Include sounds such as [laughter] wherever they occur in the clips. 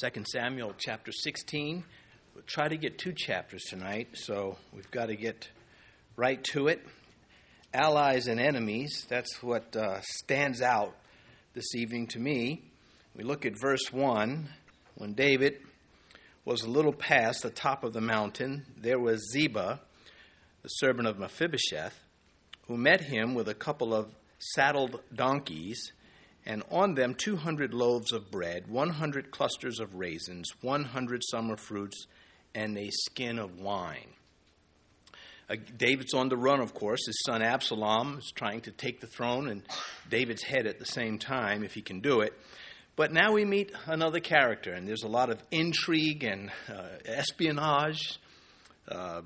2 Samuel chapter 16. We'll try to get two chapters tonight, so we've got to get right to it. Allies and enemies, that's what uh, stands out this evening to me. We look at verse 1. When David was a little past the top of the mountain, there was Ziba, the servant of Mephibosheth, who met him with a couple of saddled donkeys and on them 200 loaves of bread, 100 clusters of raisins, 100 summer fruits, and a skin of wine. Uh, David's on the run, of course. His son Absalom is trying to take the throne and David's head at the same time, if he can do it. But now we meet another character, and there's a lot of intrigue and uh, espionage. Uh,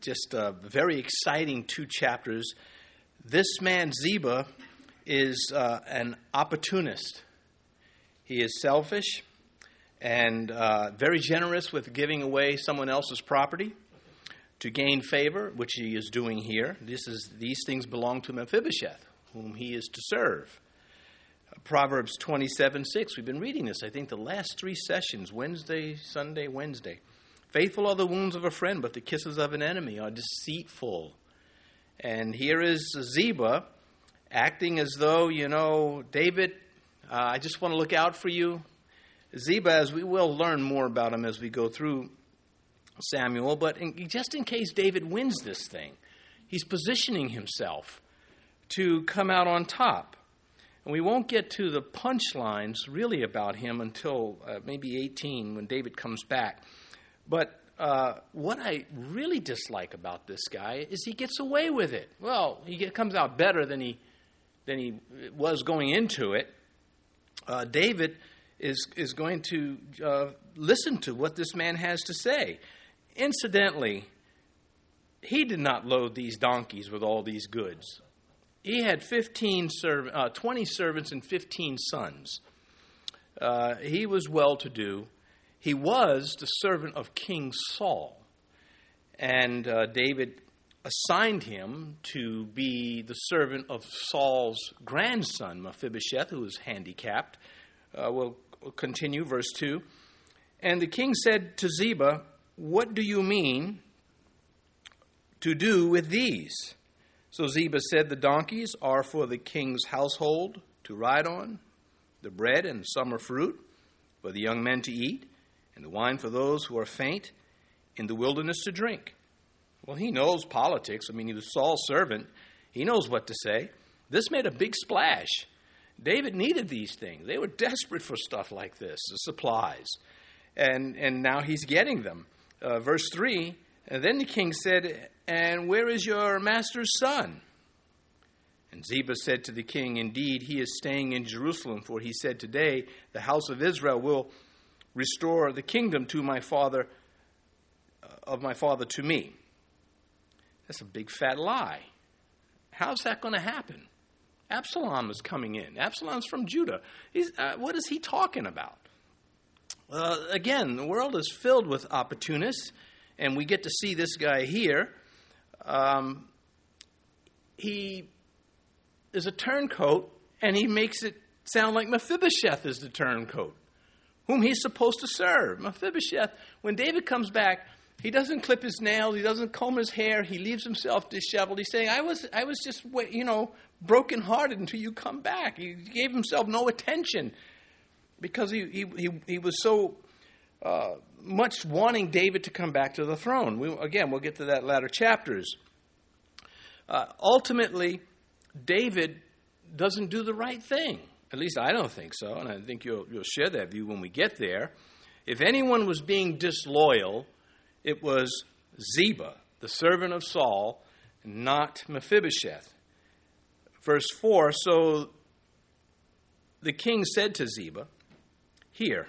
just uh, very exciting two chapters. This man, Ziba, is uh, an opportunist. He is selfish and uh, very generous with giving away someone else's property to gain favor, which he is doing here. This is, these things belong to Mephibosheth, whom he is to serve. Proverbs 27 6. We've been reading this, I think, the last three sessions Wednesday, Sunday, Wednesday. Faithful are the wounds of a friend, but the kisses of an enemy are deceitful. And here is Ziba acting as though, you know, David, uh, I just want to look out for you. Ziba, as we will learn more about him as we go through Samuel, but in, just in case David wins this thing, he's positioning himself to come out on top. And we won't get to the punchlines really about him until uh, maybe 18 when David comes back. But uh, what I really dislike about this guy is he gets away with it. Well, he get, comes out better than he than he was going into it, uh, David is, is going to uh, listen to what this man has to say. Incidentally, he did not load these donkeys with all these goods. He had 15 serv- uh, 20 servants and 15 sons. Uh, he was well to do. He was the servant of King Saul. And uh, David assigned him to be the servant of Saul's grandson, Mephibosheth, who was handicapped. Uh, we'll, continue, verse 2. And the king said to Ziba, What do you mean to do with these? So Ziba said, The donkeys are for the king's household to ride on, the bread and summer fruit for the young men to eat, and the wine for those who are faint in the wilderness to drink. Well, he knows politics. I mean, he was Saul's servant. He knows what to say. This made a big splash. David needed these things. They were desperate for stuff like this, the supplies. And, and now he's getting them. Uh, verse 3 And then the king said, And where is your master's son? And Ziba said to the king, Indeed, he is staying in Jerusalem, for he said, Today the house of Israel will restore the kingdom to my father, uh, of my father to me. That's a big fat lie. How's that going to happen? Absalom is coming in. Absalom's from Judah. Uh, what is he talking about? Again, the world is filled with opportunists, and we get to see this guy here. Um, he is a turncoat, and he makes it sound like Mephibosheth is the turncoat, whom he's supposed to serve. Mephibosheth, when David comes back, he doesn't clip his nails. He doesn't comb his hair. He leaves himself disheveled. He's saying, "I was, I was just, you know, brokenhearted until you come back." He gave himself no attention because he he he, he was so uh, much wanting David to come back to the throne. We, again, we'll get to that latter chapters. Uh, ultimately, David doesn't do the right thing. At least I don't think so, and I think you'll you'll share that view when we get there. If anyone was being disloyal it was Ziba, the servant of Saul, not Mephibosheth. Verse 4 So the king said to Ziba, Here,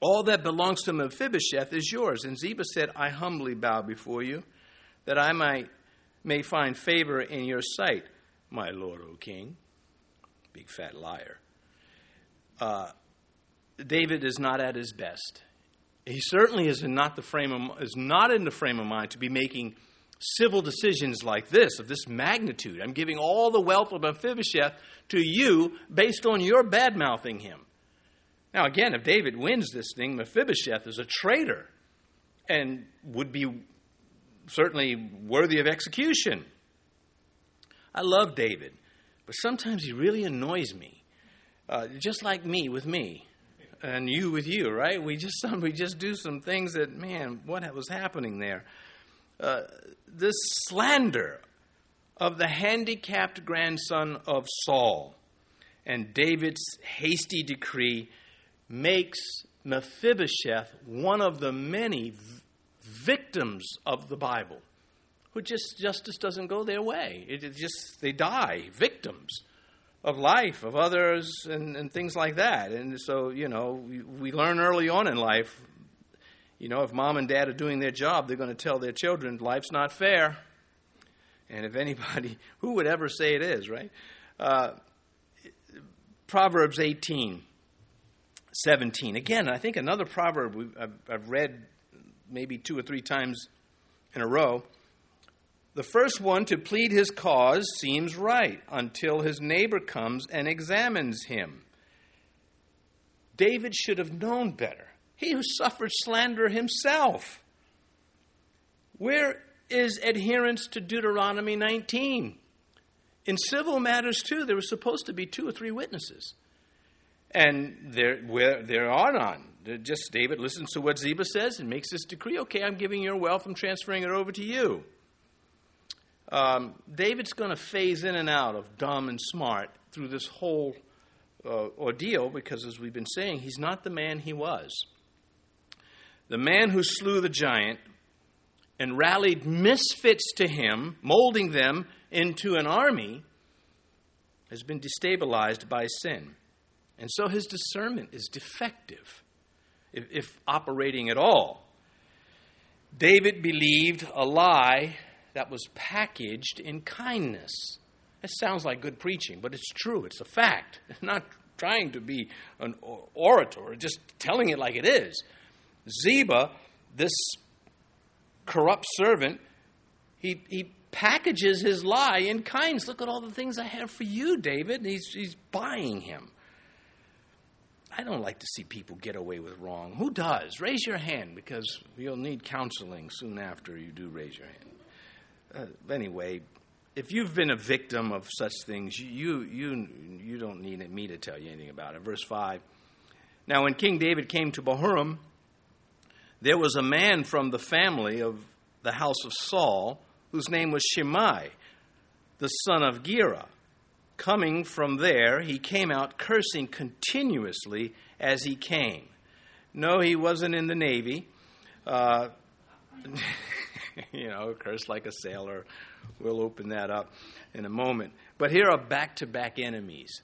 all that belongs to Mephibosheth is yours. And Ziba said, I humbly bow before you, that I might, may find favor in your sight, my lord, O king. Big fat liar. Uh, David is not at his best he certainly is not the frame of, is not in the frame of mind to be making civil decisions like this of this magnitude. I'm giving all the wealth of Mephibosheth to you based on your bad mouthing him. Now, again, if David wins this thing, Mephibosheth is a traitor and would be certainly worthy of execution. I love David, but sometimes he really annoys me. Uh, just like me with me, and you with you, right? We just [laughs] some, we just do some things that, man, what was happening there? Uh, this slander of the handicapped grandson of Saul and David's hasty decree makes Mephibosheth one of the many v- victims of the Bible who just justice doesn't go their way. It, it just they die victims of life, of others, and, and things like that. And so, you know, we, we learn early on in life, you know, if mom and dad are doing their job, they're going to tell their children, life's not fair. And if anybody, [laughs] who would ever say it is, right? Uh, Proverbs 18, 17. Again, I think another proverb I've, I've read maybe two or three times in a row. The first one to plead his cause seems right until his neighbor comes and examines him. David should have known better. He who suffered slander himself. Where is adherence to Deuteronomy 19? In civil matters, too, there was supposed to be two or three witnesses. And there, where, there are none. Just David listens to what Ziba says and makes this decree. Okay, I'm giving your wealth, I'm transferring it over to you. Um, David's going to phase in and out of dumb and smart through this whole uh, ordeal because, as we've been saying, he's not the man he was. The man who slew the giant and rallied misfits to him, molding them into an army, has been destabilized by sin. And so his discernment is defective, if, if operating at all. David believed a lie that was packaged in kindness. It sounds like good preaching, but it's true. It's a fact. [laughs] Not trying to be an orator, just telling it like it is. Ziba, this corrupt servant, he, he packages his lie in kindness. Look at all the things I have for you, David. He's, he's buying him. I don't like to see people get away with wrong. Who does? Raise your hand because you'll need counseling soon after you do raise your hand uh, anyway, if you've been a victim of such things, you, you, you don't need me to tell you anything about it. Verse 5. Now, when King David came to Bahurim, there was a man from the family of the house of Saul whose name was Shimei, the son of Gera. Coming from there, he came out cursing continuously as he came. No, he wasn't in the Navy. Uh, [laughs] [laughs] you know, curse like a sailor. We'll open that up in a moment. But here are back to back enemies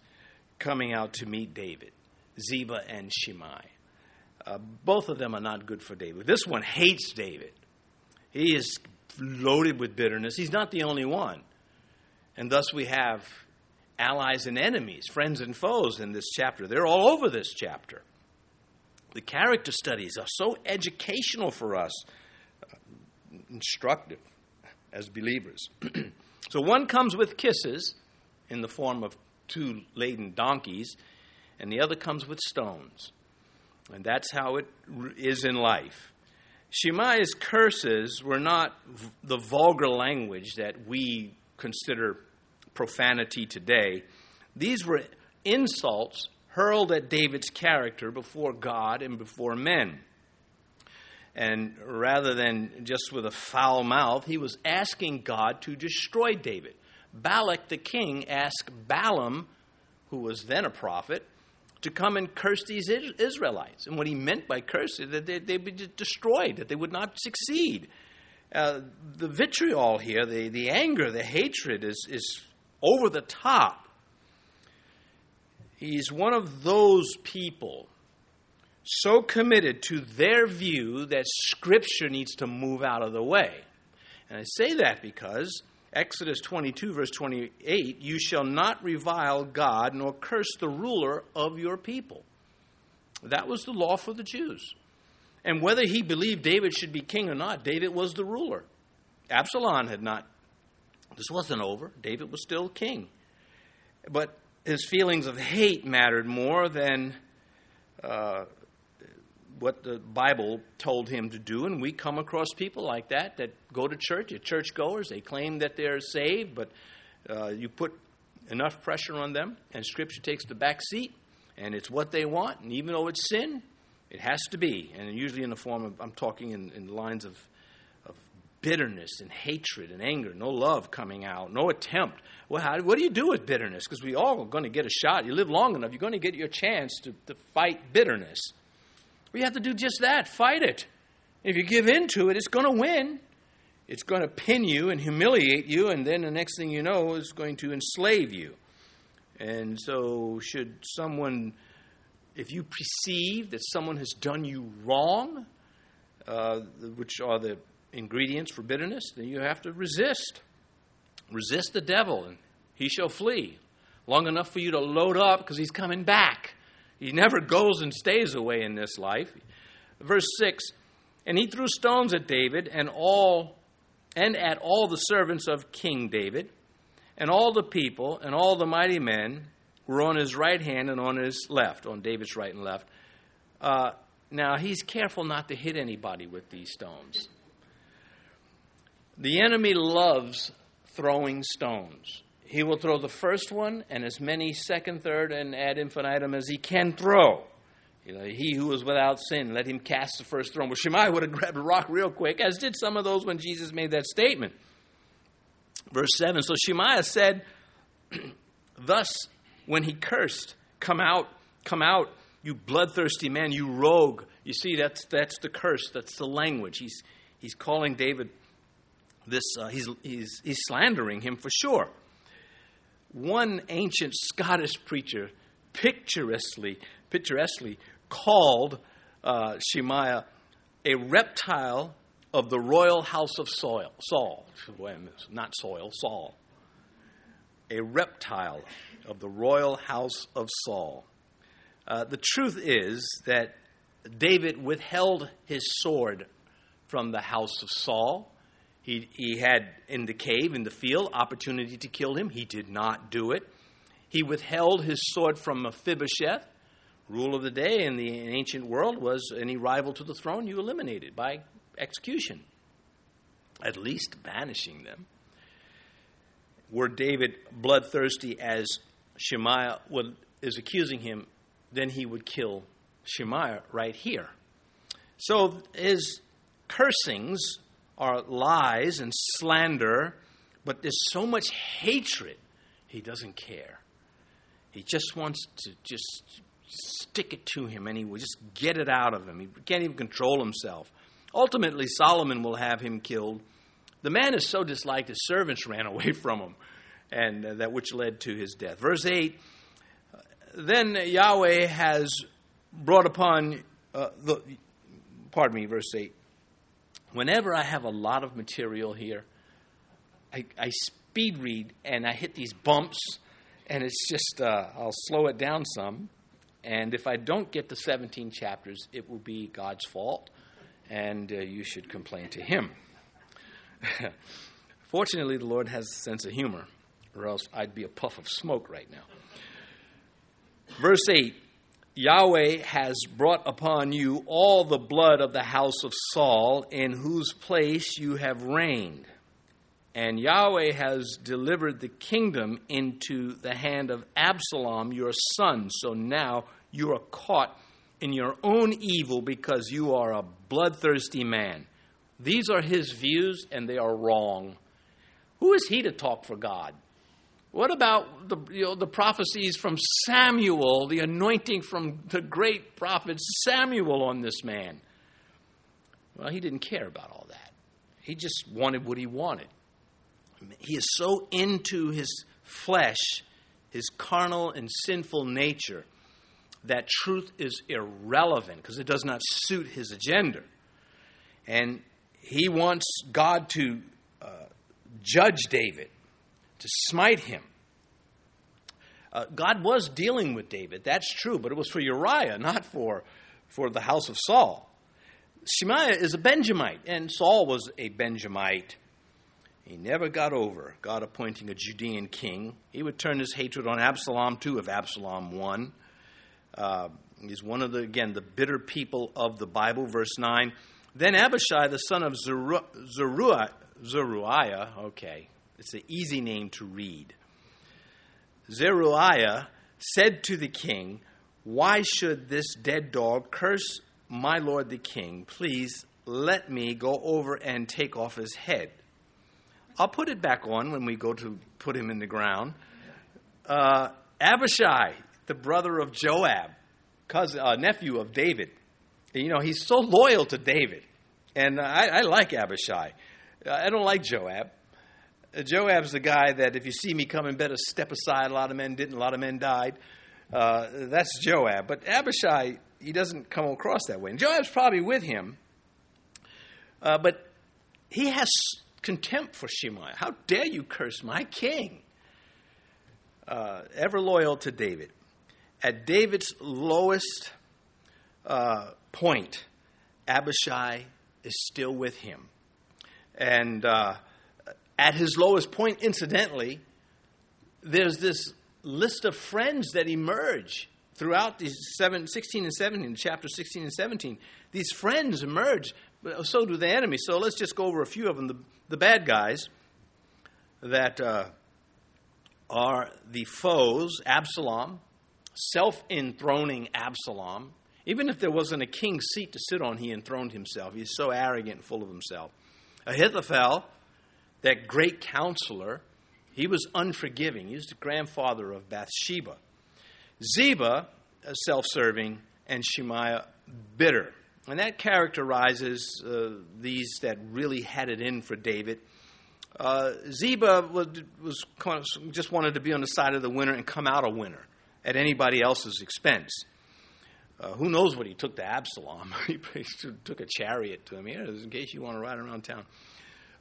coming out to meet David Ziba and Shimei. Uh, both of them are not good for David. This one hates David. He is loaded with bitterness. He's not the only one. And thus we have allies and enemies, friends and foes in this chapter. They're all over this chapter. The character studies are so educational for us instructive as believers. [clears throat] so one comes with kisses in the form of two laden donkeys, and the other comes with stones. And that's how it is in life. Shimei's curses were not the vulgar language that we consider profanity today. These were insults hurled at David's character before God and before men. And rather than just with a foul mouth, he was asking God to destroy David. Balak the king asked Balaam, who was then a prophet, to come and curse these Israelites. And what he meant by curse is that they, would be destroyed, that they would not succeed. Uh, the vitriol here, the, the anger, the hatred is, is over the top. He's one of those people so committed to their view that Scripture needs to move out of the way. And I say that because Exodus 22, verse 28 you shall not revile God nor curse the ruler of your people. That was the law for the Jews. And whether he believed David should be king or not, David was the ruler. Absalom had not, this wasn't over. David was still king. But his feelings of hate mattered more than uh, what the Bible told him to do, and we come across people like that that go to church, they're churchgoers, they claim that they're saved, but uh, you put enough pressure on them, and Scripture takes the back seat, and it's what they want, and even though it's sin, it has to be, and usually in the form of, I'm talking in, in lines of, of bitterness and hatred and anger, no love coming out, no attempt. Well, how, what do you do with bitterness? Because we all are going to get a shot. You live long enough, you're going to get your chance to, to fight bitterness. We have to do just that fight it. If you give in to it, it's going to win. It's going to pin you and humiliate you, and then the next thing you know, it's going to enslave you. And so, should someone, if you perceive that someone has done you wrong, uh, which are the ingredients for bitterness, then you have to resist. Resist the devil, and he shall flee. Long enough for you to load up because he's coming back. He never goes and stays away in this life. Verse 6 And he threw stones at David and all and at all the servants of King David, and all the people and all the mighty men were on his right hand and on his left, on David's right and left. Uh, now, he's careful not to hit anybody with these stones. The enemy loves throwing stones. He will throw the first one and as many second, third, and ad infinitum as he can throw. You know, he who is without sin, let him cast the first stone. Well, Shimei would have grabbed a rock real quick, as did some of those when Jesus made that statement. Verse 7 So Shimei said, [clears throat] Thus, when he cursed, Come out, come out, you bloodthirsty man, you rogue. You see, that's, that's the curse, that's the language. He's, he's calling David this, uh, he's, he's, he's slandering him for sure one ancient Scottish preacher picturesquely, picturesquely called uh, Shimei a reptile of the royal house of soil, Saul. Not soil, Saul. A reptile of the royal house of Saul. Uh, the truth is that David withheld his sword from the house of Saul he, he had in the cave, in the field, opportunity to kill him. He did not do it. He withheld his sword from Mephibosheth. Rule of the day in the ancient world was any rival to the throne you eliminated by execution, at least banishing them. Were David bloodthirsty as Shimei would, is accusing him, then he would kill Shimei right here. So his cursings are lies and slander, but there's so much hatred, he doesn't care. He just wants to just stick it to him and he will just get it out of him. He can't even control himself. Ultimately, Solomon will have him killed. The man is so disliked, his servants ran [laughs] away from him, and uh, that which led to his death. Verse 8 Then Yahweh has brought upon uh, the, pardon me, verse 8 whenever I have a lot of material here, I, I speed read and I hit these bumps, and it's just, uh, I'll slow it down some. And if I don't get to 17 chapters, it will be God's fault, and uh, you should complain to Him. [laughs] Fortunately, the Lord has a sense of humor, or else I'd be a puff of smoke right now. Verse 8 Yahweh has brought upon you all the blood of the house of Saul, in whose place you have reigned. And Yahweh has delivered the kingdom into the hand of Absalom, your son. So now you are caught in your own evil because you are a bloodthirsty man. These are his views, and they are wrong. Who is he to talk for God? What about the, you know, the prophecies from Samuel, the anointing from the great prophet Samuel on this man? Well, he didn't care about all that. He just wanted what he wanted. He is so into his flesh, his carnal and sinful nature, that truth is irrelevant because it does not suit his agenda. And he wants God to uh, judge David to smite him. Uh, God was dealing with David, that's true, but it was for Uriah, not for, for the house of Saul. Shimei is a Benjamite, and Saul was a Benjamite. He never got over God appointing a Judean king. He would turn his hatred on Absalom too if Absalom won. Uh, he's one of the, again, the bitter people of the Bible. Verse 9. Then Abishai, the son of Zeruiah, Zeruiah, okay, it's an easy name to read. Zeruiah said to the king, Why should this dead dog curse my lord the king? Please let me go over and take off his head. I'll put it back on when we go to put him in the ground. Uh, Abishai, the brother of Joab, cousin, uh, nephew of David. You know, he's so loyal to David. And I, I like Abishai. I don't like Joab. Joab's the guy that if you see me coming, better step aside. A lot of men didn't, a lot of men died. Uh, that's Joab. But Abishai, he doesn't come across that way. And Joab's probably with him. Uh, but he has contempt for Shimei. How dare you curse my king? Uh, ever loyal to David. At David's lowest uh, point, Abishai is still with him. And uh, at his lowest point, incidentally, there's this list of friends that emerge throughout these seven, 16 and 17, chapter 16 and 17. These friends emerge, but so do the enemy. So let's just go over a few of them. The, the bad guys that uh, are the foes Absalom, self enthroning Absalom. Even if there wasn't a king's seat to sit on, he enthroned himself. He's so arrogant and full of himself. Ahithophel, that great counselor, he was unforgiving. He was the grandfather of Bathsheba. Ziba, self serving, and Shimei, bitter. And that characterizes uh, these that really had it in for David. Uh, Ziba was, was just wanted to be on the side of the winner and come out a winner at anybody else's expense. Uh, who knows what he took to Absalom? [laughs] he took a chariot to him. Here, in case you want to ride around town.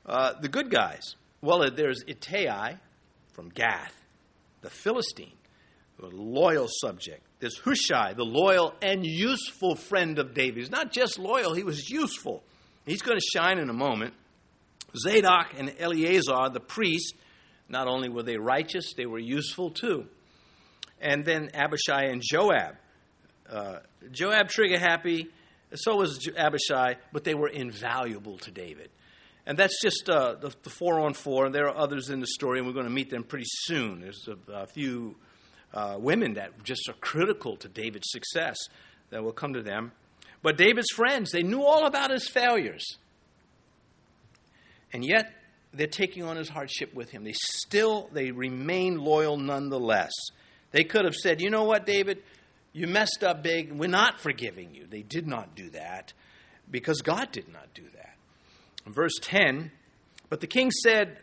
Uh, the good guys. Well, there's Ittai from Gath, the Philistine, a loyal subject. There's Hushai, the loyal and useful friend of David. He's not just loyal, he was useful. He's going to shine in a moment. Zadok and Eleazar, the priests, not only were they righteous, they were useful too. And then Abishai and Joab. Uh, Joab trigger happy, so was Abishai, but they were invaluable to David. And that's just uh, the, the, four on four, and there are others in the story, and we're going to meet them pretty soon. There's a, a few uh, women that just are critical to David's success that will come to them. But David's friends, they knew all about his failures. And yet, they're taking on his hardship with him. They still, they remain loyal nonetheless. They could have said, you know what, David, you messed up big. We're not forgiving you. They did not do that because God did not do that. Verse 10, but the king said,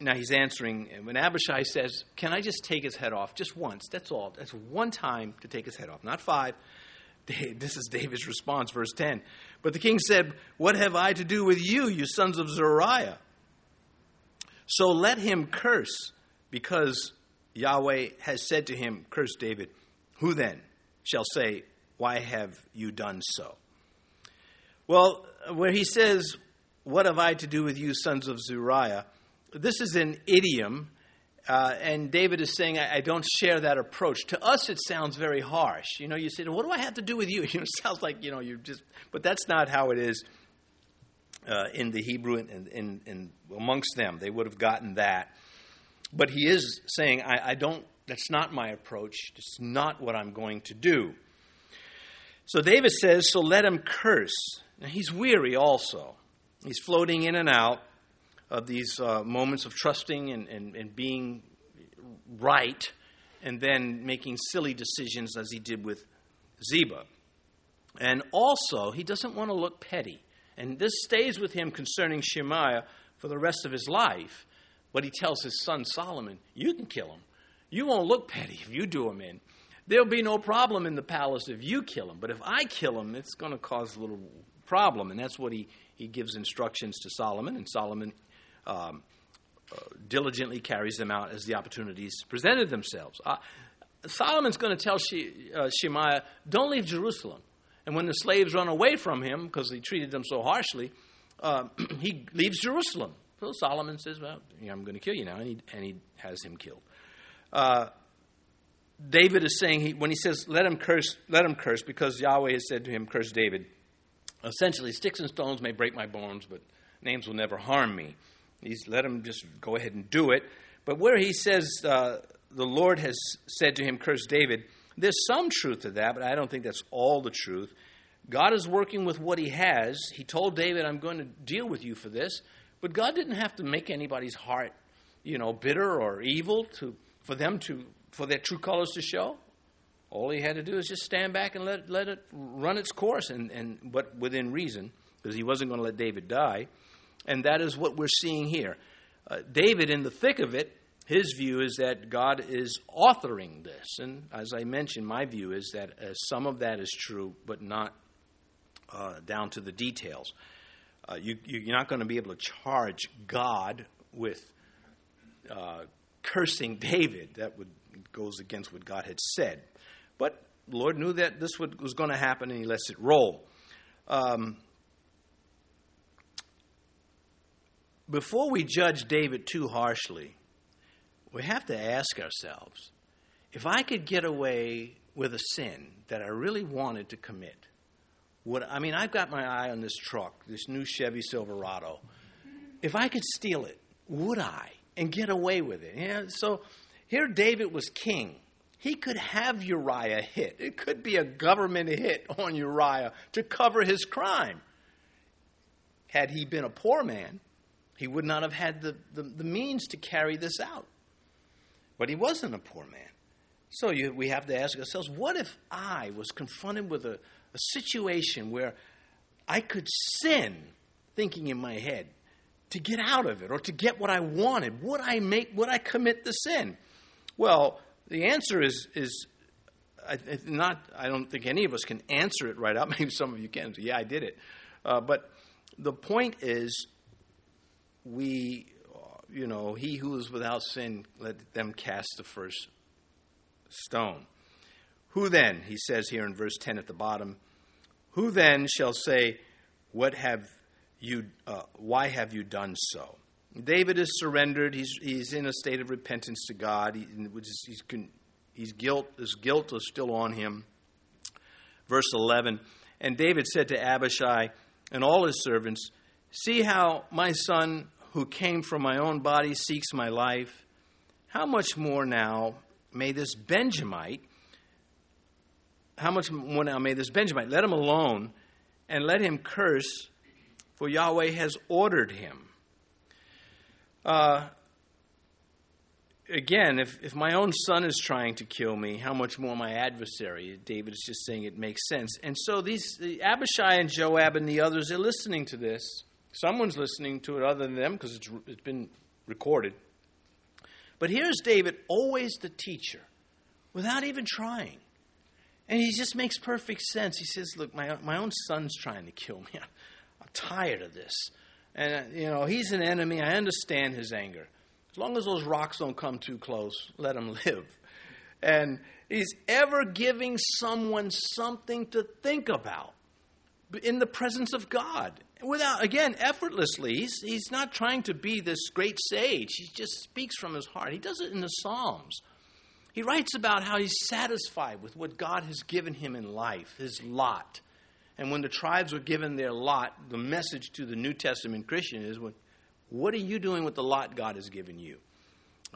now he's answering, and when Abishai says, Can I just take his head off? Just once. That's all. That's one time to take his head off, not five. [laughs] This is David's response, verse 10. But the king said, What have I to do with you, you sons of Zeruiah? So let him curse, because Yahweh has said to him, Curse David. Who then shall say, Why have you done so? Well, where he says, What have I to do with you, sons of Zeruiah? This is an idiom uh, and David is saying, I, I, don't share that approach. To us, it sounds very harsh. You know, you say, what do I have to do with you? [laughs] You know, it sounds like, you know, you're just, but that's not how it is uh, in the Hebrew and amongst them. They would have gotten that. But he is saying, I, I don't, that's not my approach. It's not what I'm going to do. So David says, so let him curse. Now, he's weary also. He's floating in and out of these uh, moments of trusting and, and, and being right and then making silly decisions as he did with Ziba. And also, he doesn't want to look petty. And this stays with him concerning Shimei for the rest of his life. But he tells his son Solomon, You can kill him. You won't look petty if you do him in. There'll be no problem in the palace if you kill him. But if I kill him, it's going to cause a little problem. And that's what he, he gives instructions to Solomon. And Solomon um, uh, diligently carries them out as the opportunities presented themselves. Uh, Solomon's going to tell she, uh, Shimei, don't leave Jerusalem. And when the slaves run away from him because he treated them so harshly, uh, [clears throat] he leaves Jerusalem. So Solomon says, Well, I'm going to kill you now. And he, and he has him killed. Uh, David is saying he, when he says, "Let him curse," let him curse, because Yahweh has said to him, "Curse David." Essentially, sticks and stones may break my bones, but names will never harm me. He's let him just go ahead and do it. But where he says uh, the Lord has said to him, "Curse David," there's some truth to that, but I don't think that's all the truth. God is working with what He has. He told David, "I'm going to deal with you for this," but God didn't have to make anybody's heart, you know, bitter or evil to for them to for their true colors to show. All he had to do is just stand back and let, let it run its course, and, and but within reason, because he wasn't going to let David die. And that is what we're seeing here. Uh, David, in the thick of it, his view is that God is authoring this. And as I mentioned, my view is that uh, some of that is true, but not uh, down to the details. Uh, you, you're not going to be able to charge God with uh, cursing David. That would goes against what God had said. But the Lord knew that this was going to happen, and He lets it roll. Um, before we judge David too harshly, we have to ask ourselves if I could get away with a sin that I really wanted to commit, would I mean I've got my eye on this truck, this new Chevy Silverado. If I could steal it, would I and get away with it? Yeah, so here, David was king. He could have Uriah hit. It could be a government hit on Uriah to cover his crime. Had he been a poor man, he would not have had the, the, the means to carry this out. But he wasn't a poor man. So you, we have to ask ourselves what if I was confronted with a, a situation where I could sin, thinking in my head, to get out of it or to get what I wanted? Would I make would I commit the sin? Well, the answer is is not. I don't think any of us can answer it right out. [laughs] Maybe some of you can. Yeah, I did it. Uh, but the point is, we, you know, he who is without sin, let them cast the first stone. Who then? He says here in verse ten at the bottom. Who then shall say, "What have you? Uh, why have you done so?" David is surrendered. He's, he's in a state of repentance to God. He, he's, he's guilt, his guilt is still on him. Verse 11 And David said to Abishai and all his servants, See how my son, who came from my own body, seeks my life. How much more now may this Benjamite, how much more now may this Benjamite, let him alone and let him curse, for Yahweh has ordered him. Uh, again, if, if my own son is trying to kill me, how much more my adversary? David is just saying it makes sense. And so these the Abishai and Joab and the others are listening to this. Someone's listening to it other than them because it's, it's been recorded. But here's David, always the teacher, without even trying. And he just makes perfect sense. He says, Look, my, my own son's trying to kill me. [laughs] I'm tired of this. And, uh, you know, he's an enemy. I understand his anger. As long as those rocks don't come too close, let him [laughs] live. And he's ever giving someone something to think about in the presence of God. Without, again, effortlessly. He's, he's not trying to be this great sage. He just speaks from his heart. He does it in the Psalms. He writes about how he's satisfied with what God has given him in life, his lot. And when the tribes were given their lot, the message to the New Testament Christian is what, what are you doing with the lot God has given you?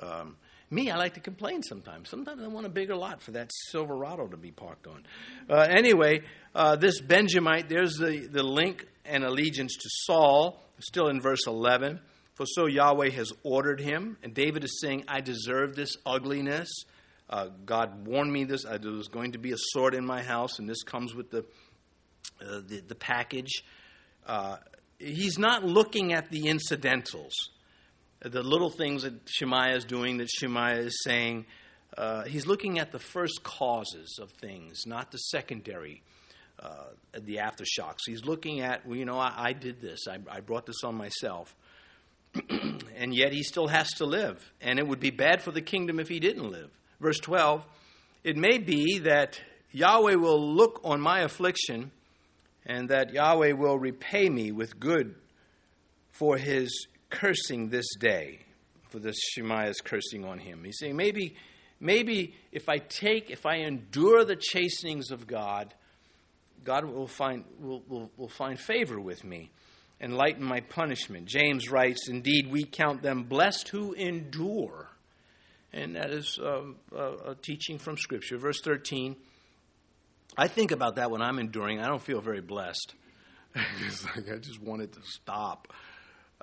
Um, me, I like to complain sometimes. Sometimes I want a bigger lot for that Silverado to be parked on. Uh, anyway, uh, this Benjamite, there's the, the link and allegiance to Saul, still in verse 11. For so Yahweh has ordered him. And David is saying, I deserve this ugliness. Uh, God warned me this. There was going to be a sword in my house, and this comes with the uh, the, the package. Uh, he's not looking at the incidentals, the little things that Shimei is doing, that Shimei is saying. Uh, he's looking at the first causes of things, not the secondary, uh, the aftershocks. He's looking at, well, you know, I, I did this, I, I brought this on myself. [clears throat] and yet he still has to live. And it would be bad for the kingdom if he didn't live. Verse 12 It may be that Yahweh will look on my affliction and that Yahweh will repay me with good for his cursing this day, for this Shimei's cursing on him. He's saying maybe, maybe if I take, if I endure the chastenings of God, God will find, will, will, will find favor with me and lighten my punishment. James writes, Indeed, we count them blessed who endure. And that is um, a, a teaching from Scripture. Verse 13. I think about that when I'm enduring. I don't feel very blessed. [laughs] it's like I just wanted to stop.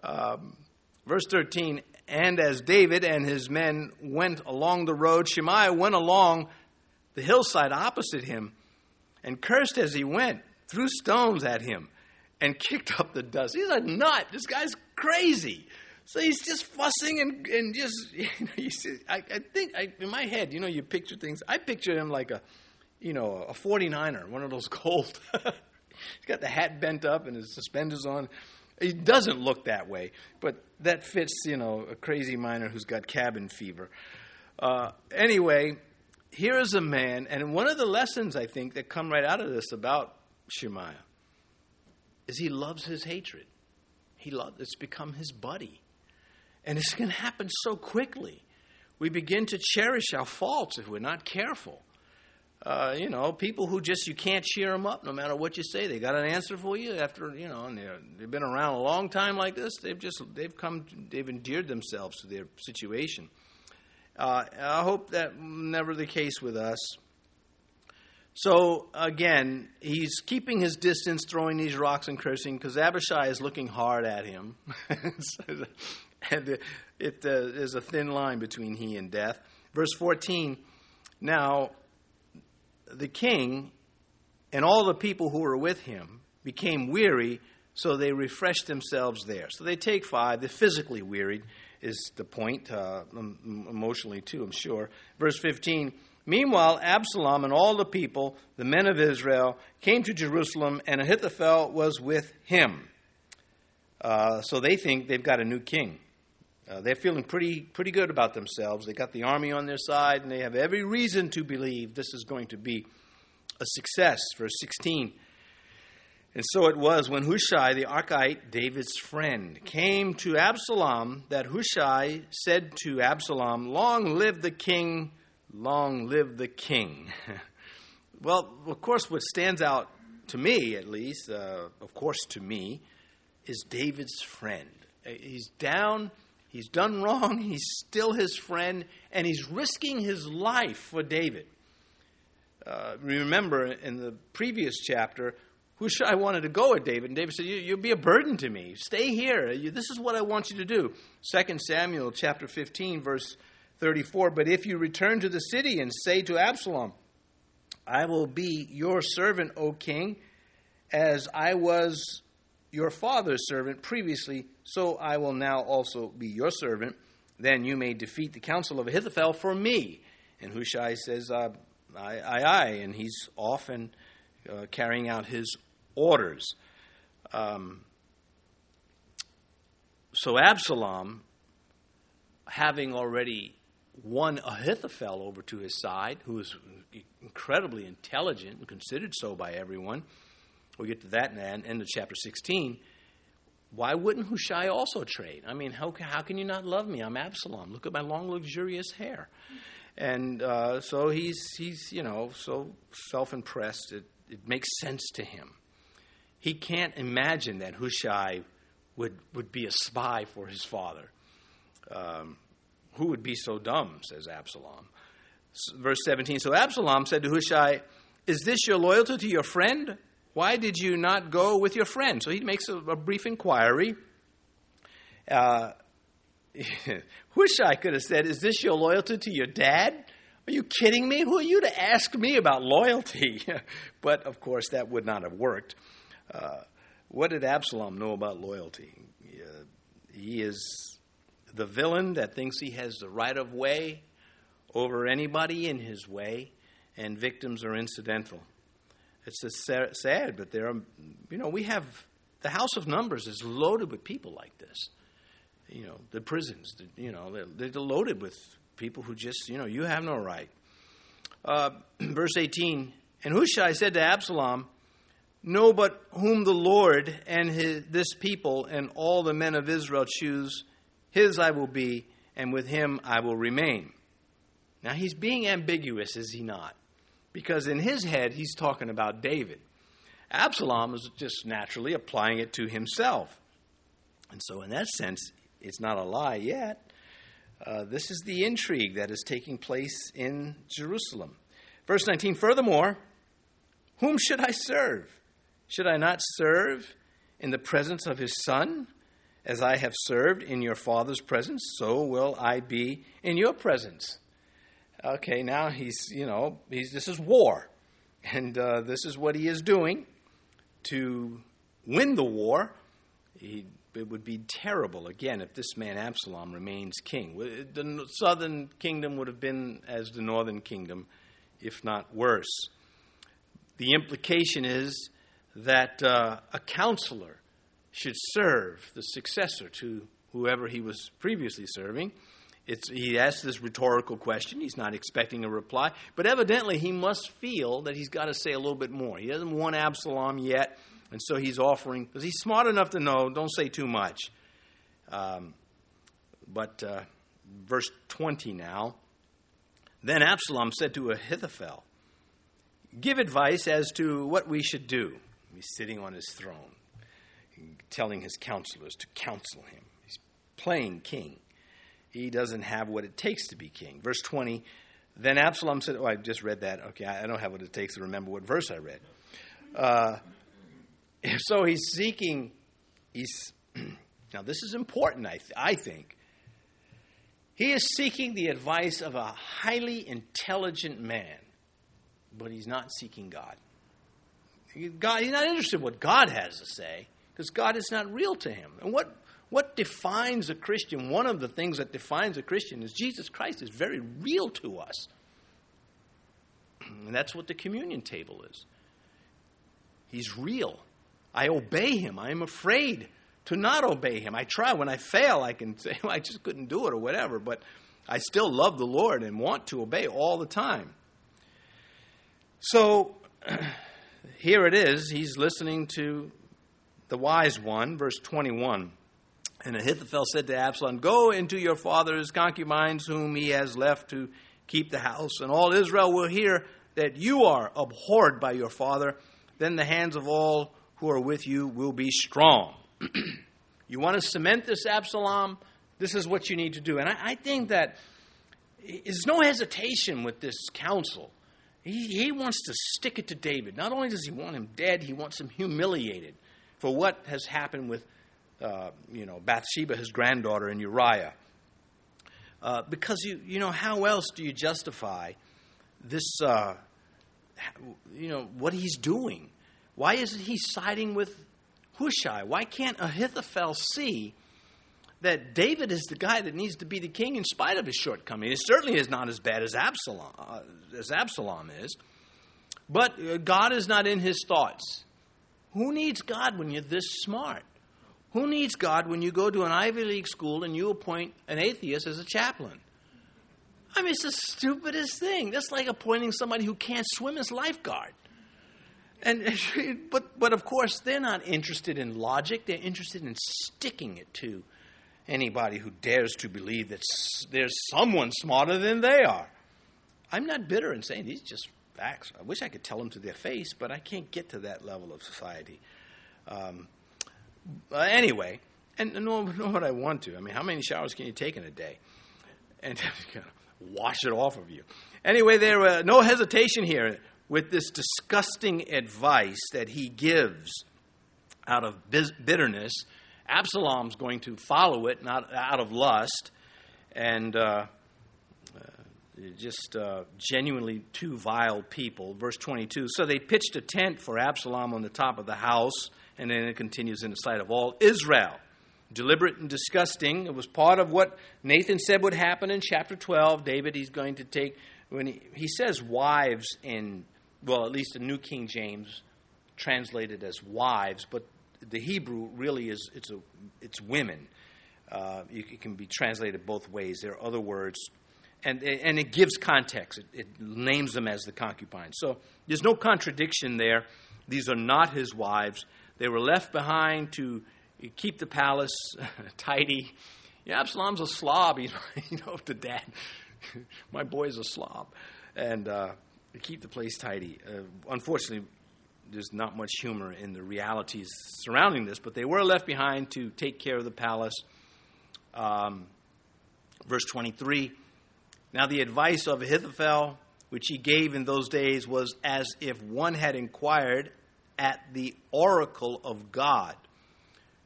Um, verse 13 And as David and his men went along the road, Shimei went along the hillside opposite him and cursed as he went, threw stones at him, and kicked up the dust. He's a nut. This guy's crazy. So he's just fussing and, and just, [laughs] you know, see, I, I think I, in my head, you know, you picture things. I picture him like a, you know, a 49er, one of those [laughs] gold. he's got the hat bent up and his suspenders on. He doesn't look that way, but that fits, you know, a crazy miner who's got cabin fever. Uh, anyway, here is a man, and one of the lessons I think that come right out of this about Shimei is he loves his hatred. He loves it's become his buddy. And it's going to happen so quickly. We begin to cherish our faults if we're not careful. Uh, you know, people who just you can't cheer them up no matter what you say. They got an answer for you after you know, and they've been around a long time like this. They've just they've come they've endeared themselves to their situation. Uh, I hope that never the case with us. So again, he's keeping his distance, throwing these rocks and cursing because Abishai is looking hard at him. [laughs] and it, uh, there's a thin line between he and death. Verse 14 Now the king and all the people who were with him became weary, so they refreshed themselves there. So they take five, they're physically wearied is the point, uh, emotionally too, I'm sure. Verse 15 Meanwhile, Absalom and all the people, the men of Israel, came to Jerusalem, and Ahithophel was with him. Uh, so they think they've got a new king. Uh, they're feeling pretty, pretty good about themselves. They got the army on their side, and they have every reason to believe this is going to be a success. Verse 16 and so it was when Hushai the Archite, David's friend, came to Absalom that Hushai said to Absalom, Long live the king, long live the king. [laughs] well, of course, what stands out to me, at least, uh, of course to me, is David's friend. Uh, he's down, he's done wrong, he's still his friend, and he's risking his life for David. Uh, remember in the previous chapter, Hushai wanted to go with David, and David said, you, will be a burden to me. Stay here. You, this is what I want you to do. 2 Samuel chapter 15, verse 34. But if you return to the city and say to Absalom, I will be your servant, O king, as I was your father's servant previously, so I will now also be your servant. Then you may defeat the counsel of Ahithophel for me. And Hushai says, uh, Aye, aye. And he's off and uh, carrying out his orders. Um, so Absalom, having already won Ahithophel over to his side, who was incredibly intelligent and considered so by everyone, we'll get to that in the end of chapter 16. Why wouldn't Hushai also trade? I mean, how, how can you not love me? I'm Absalom. Look at my long, luxurious hair. And uh, so he's, he's, you know, so self impressed, it, it makes sense to him. He can't imagine that Hushai would, would be a spy for his father. Um, who would be so dumb, says Absalom. Verse 17 So Absalom said to Hushai, Is this your loyalty to your friend? Why did you not go with your friend? So he makes a, a brief inquiry. Uh, [laughs] I could have said, Is this your loyalty to your dad? Are you kidding me? Who are you to ask me about loyalty? [laughs] but of course, that would not have worked. Uh, what did Absalom know about loyalty? Uh, he is the villain that thinks he has the right of way over anybody in his way, and victims are incidental. It's just sad, but there are, you know, we have the House of Numbers is loaded with people like this. You know, the prisons, you know, they're, they're loaded with people who just, you know, you have no right. Uh, [clears throat] verse 18 And Hushai said to Absalom, Know but whom the Lord and his, this people and all the men of Israel choose, his I will be, and with him I will remain. Now, he's being ambiguous, is he not? Because in his head, he's talking about David. Absalom is just naturally applying it to himself. And so, in that sense, it's not a lie yet. Uh, this is the intrigue that is taking place in Jerusalem. Verse 19 Furthermore, whom should I serve? Should I not serve in the presence of his son? As I have served in your father's presence, so will I be in your presence. Okay, now he's, you know, he's, this is war. And uh, this is what he is doing to win the war. He, it would be terrible, again, if this man Absalom remains king. The southern kingdom would have been as the northern kingdom, if not worse. The implication is that uh, a counselor should serve the successor to whoever he was previously serving. It's, he asks this rhetorical question. He's not expecting a reply. But evidently, he must feel that he's got to say a little bit more. He doesn't want Absalom yet, and so he's offering, because he's smart enough to know, don't say too much. Um, but uh, verse 20 now. Then Absalom said to Ahithophel, Give advice as to what we should do. He's sitting on his throne, telling his counselors to counsel him. He's playing king. He doesn't have what it takes to be king. Verse 20 Then Absalom said, Oh, I just read that. Okay, I don't have what it takes to remember what verse I read. Uh, [laughs] so he's seeking, he's, [clears throat] now this is important, I, th- I think. He is seeking the advice of a highly intelligent man, but he's not seeking God. God, he's not interested in what God has to say because God is not real to him. And what, what defines a Christian, one of the things that defines a Christian is Jesus Christ is very real to us. And that's what the communion table is. He's real. I obey him. I am afraid to not obey him. I try. When I fail, I can say, [laughs] well, I just couldn't do it or whatever, but I still love the Lord and want to obey all the time. So, [clears throat] here it is. He's listening to the wise one, verse 21. And Ahithophel said to Absalom, Go into your father's concubines, whom he has left to keep the house, and all Israel will hear that you are abhorred by your father. Then the hands of all who are with you will be strong. [clears throat] you want to cement this, Absalom? This is what you need to do. And I, I think that there's no hesitation with this counsel. He, he wants to stick it to David. Not only does he want him dead, he wants him humiliated for what has happened with, uh, you know, Bathsheba, his granddaughter, and Uriah. Uh, because you, you know, how else do you justify this, uh, you know, what he's doing? Why isn't he siding with Hushai? Why can't Ahithophel see that David is the guy that needs to be the king in spite of his shortcomings. It certainly is not as bad as Absalom, uh, as Absalom is. But uh, God is not in his thoughts. Who needs God when you're this smart? Who needs God when you go to an Ivy League school and you appoint an atheist as a chaplain? I mean, it's the stupidest thing. That's like appointing somebody who can't swim as lifeguard. And [laughs] but but of course they're not interested in logic. They're interested in sticking it to anybody who dares to believe that there's someone smarter than they are. I'm not bitter in saying these just facts. I wish I could tell them to their face, but I can't get to that level of society. Um, uh, anyway, and nor, nor would I want to. I mean, how many showers can you take in a day? And [laughs] kind of wash it off of you. Anyway, there uh, no hesitation here with this disgusting advice that he gives out of bitterness Absalom's going to follow it, not out of lust, and uh, uh, just uh, genuinely two vile people. Verse 22 So they pitched a tent for Absalom on the top of the house, and then it continues in the sight of all Israel. Deliberate and disgusting. It was part of what Nathan said would happen in chapter 12. David, he's going to take, when he, he says wives in, well, at least the New King James, translated as wives, but the Hebrew really is it's a it's women. Uh, it can be translated both ways. There are other words, and and it gives context. It, it names them as the concubines. So there's no contradiction there. These are not his wives. They were left behind to keep the palace [laughs] tidy. Yeah, Absalom's a slob. [laughs] He's, you know, the dad. [laughs] my boy's a slob. And uh, keep the place tidy. Uh, unfortunately, there's not much humor in the realities surrounding this, but they were left behind to take care of the palace. Um, verse 23 Now, the advice of Ahithophel, which he gave in those days, was as if one had inquired at the oracle of God.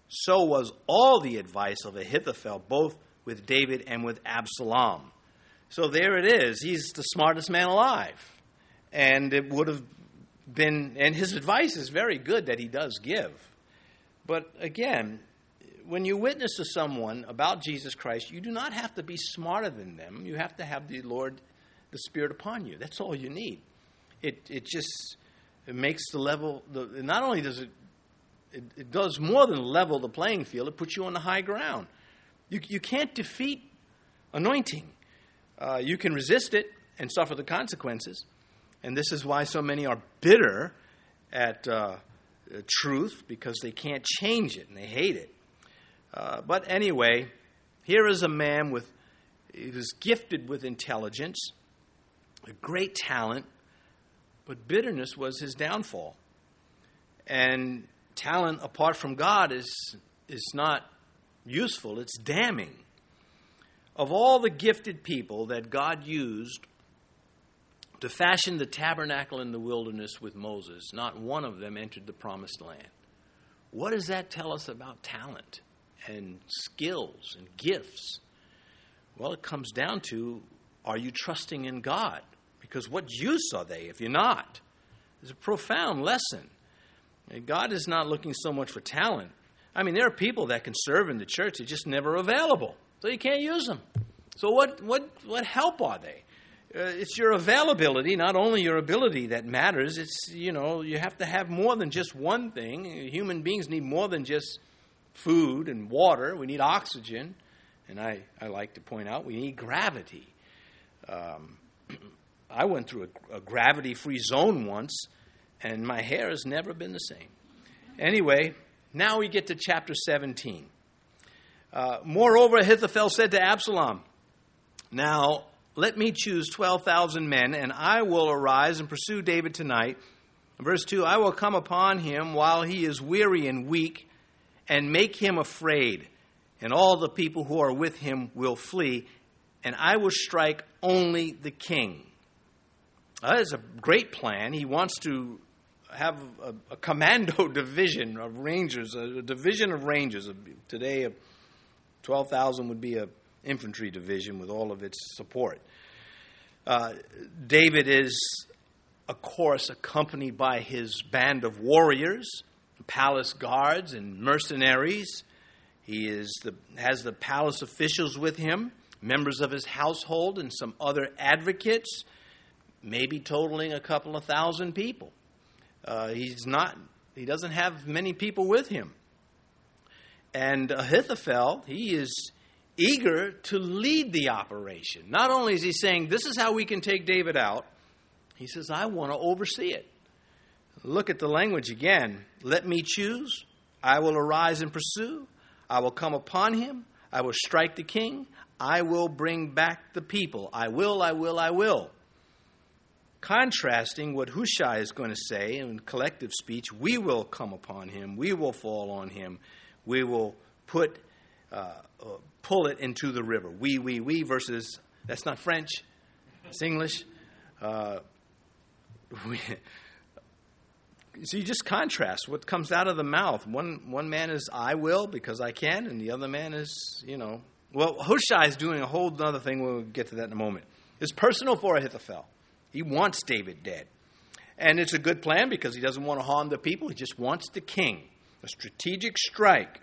So was all the advice of Ahithophel, both with David and with Absalom. So there it is. He's the smartest man alive. And it would have been, and his advice is very good that he does give. But again, when you witness to someone about Jesus Christ, you do not have to be smarter than them. You have to have the Lord, the Spirit upon you. That's all you need. It, it just it makes the level, the, not only does it, it, it does more than level the playing field, it puts you on the high ground. You, you can't defeat anointing. Uh, you can resist it and suffer the consequences. And this is why so many are bitter at uh, truth because they can't change it and they hate it. Uh, but anyway, here is a man with who's gifted with intelligence, a great talent, but bitterness was his downfall. And talent apart from God is is not useful, it's damning. Of all the gifted people that God used to fashion the tabernacle in the wilderness with Moses, not one of them entered the promised land. What does that tell us about talent and skills and gifts? Well, it comes down to are you trusting in God? Because what use are they if you're not? It's a profound lesson. God is not looking so much for talent. I mean, there are people that can serve in the church, they're just never available. So you can't use them. So, what, what, what help are they? Uh, it's your availability, not only your ability that matters. It's, you know, you have to have more than just one thing. Human beings need more than just food and water. We need oxygen. And I, I like to point out we need gravity. Um, I went through a, a gravity free zone once, and my hair has never been the same. Anyway, now we get to chapter 17. Uh, Moreover, Ahithophel said to Absalom, Now let me choose 12,000 men, and I will arise and pursue David tonight. Verse 2 I will come upon him while he is weary and weak, and make him afraid, and all the people who are with him will flee, and I will strike only the king. That is a great plan. He wants to have a, a commando [laughs] division of rangers, a, a division of rangers. Today, 12,000 would be a infantry division with all of its support. Uh, David is, of course, accompanied by his band of warriors, palace guards, and mercenaries. He is the, has the palace officials with him, members of his household, and some other advocates, maybe totaling a couple of thousand people. Uh, he's not, he doesn't have many people with him. And Ahithophel, he is eager to lead the operation. Not only is he saying, This is how we can take David out, he says, I want to oversee it. Look at the language again. Let me choose. I will arise and pursue. I will come upon him. I will strike the king. I will bring back the people. I will, I will, I will. Contrasting what Hushai is going to say in collective speech, we will come upon him. We will fall on him. We will put uh, uh, pull it into the river. We, we, we versus, that's not French, it's English. Uh, [laughs] we, so you just contrast what comes out of the mouth. One, one man is, I will because I can, and the other man is, you know. Well, Hushai is doing a whole other thing. We'll get to that in a moment. It's personal for Ahithophel. He wants David dead. And it's a good plan because he doesn't want to harm the people. He just wants the king. A strategic strike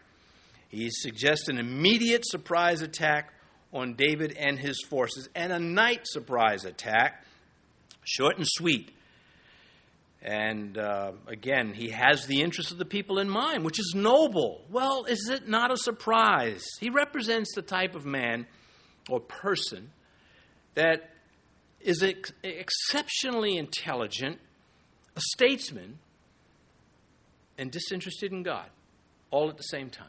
he suggests an immediate surprise attack on David and his forces and a night surprise attack, short and sweet. And uh, again, he has the interests of the people in mind, which is noble. Well, is it not a surprise? He represents the type of man or person that is ex- exceptionally intelligent, a statesman, and disinterested in God, all at the same time.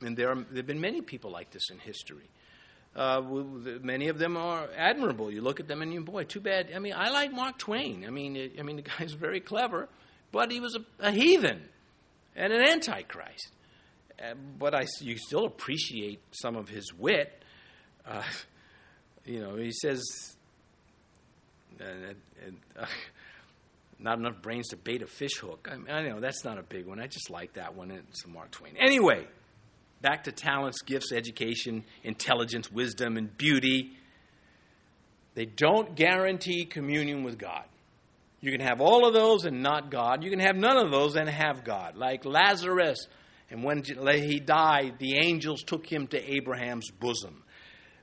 And there, are, there have been many people like this in history. Uh, many of them are admirable. You look at them and you, boy, too bad. I mean, I like Mark Twain. I mean, I mean, the guy's very clever, but he was a, a heathen and an antichrist. Uh, but I, you still appreciate some of his wit. Uh, you know, he says, uh, uh, [laughs] not enough brains to bait a fish hook. I, mean, I know that's not a big one. I just like that one. It's Mark Twain. Anyway, back to talents, gifts, education, intelligence, wisdom, and beauty. They don't guarantee communion with God. You can have all of those and not God. You can have none of those and have God. Like Lazarus. And when he died, the angels took him to Abraham's bosom.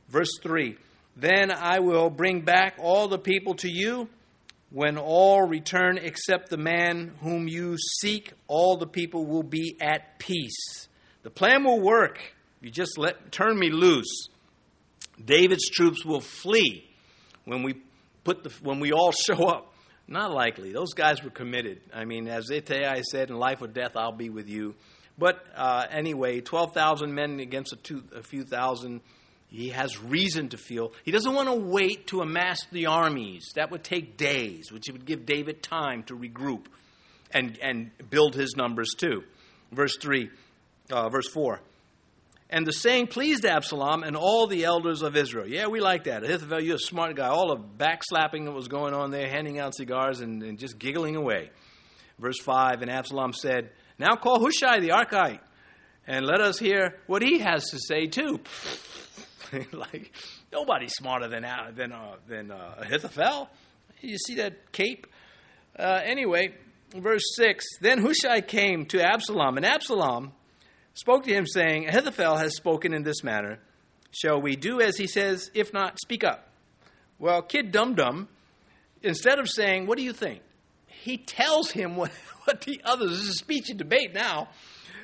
Verse 3 Then I will bring back all the people to you when all return except the man whom you seek, all the people will be at peace. The plan will work. You just let turn me loose. David's troops will flee when we put the when we all [laughs] show up. Not likely. Those guys were committed. I mean, as Ittai said, in life or death, I'll be with you. But uh, anyway, 12,000 men against a, two, a few thousand he has reason to feel. He doesn't want to wait to amass the armies. That would take days, which would give David time to regroup and, and build his numbers too. Verse 3, uh, verse 4. And the saying pleased Absalom and all the elders of Israel. Yeah, we like that. Ahithophel, you're a smart guy. All the backslapping that was going on there, handing out cigars and, and just giggling away. Verse 5 And Absalom said, Now call Hushai the Archite, and let us hear what he has to say too. [laughs] like nobody's smarter than than uh, than uh, Ahithophel. You see that cape? Uh, anyway, verse six. Then Hushai came to Absalom, and Absalom spoke to him, saying, "Ahithophel has spoken in this manner. Shall we do as he says? If not, speak up." Well, kid dum dum, instead of saying, "What do you think?" he tells him [laughs] what, what the others. This is a speech and debate now.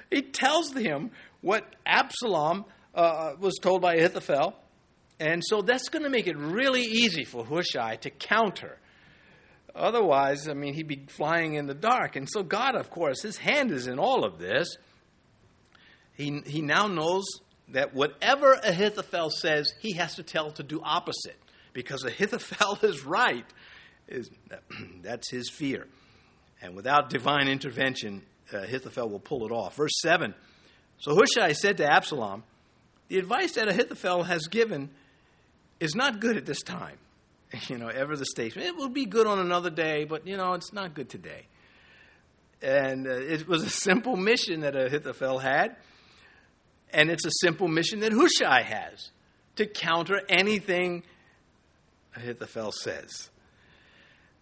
He tells him what Absalom uh, was told by Ahithophel. And so that's going to make it really easy for Hushai to counter. Otherwise, I mean, he'd be flying in the dark. And so, God, of course, his hand is in all of this. He, he now knows that whatever Ahithophel says, he has to tell to do opposite. Because Ahithophel [laughs] is right. Is, [clears throat] that's his fear. And without divine intervention, Ahithophel will pull it off. Verse 7 So Hushai said to Absalom, the advice that Ahithophel has given is not good at this time. [laughs] You know, ever the statement, it will be good on another day, but, you know, it's not good today. And uh, it was a simple mission that Ahithophel had, and it's a simple mission that Hushai has to counter anything Ahithophel says.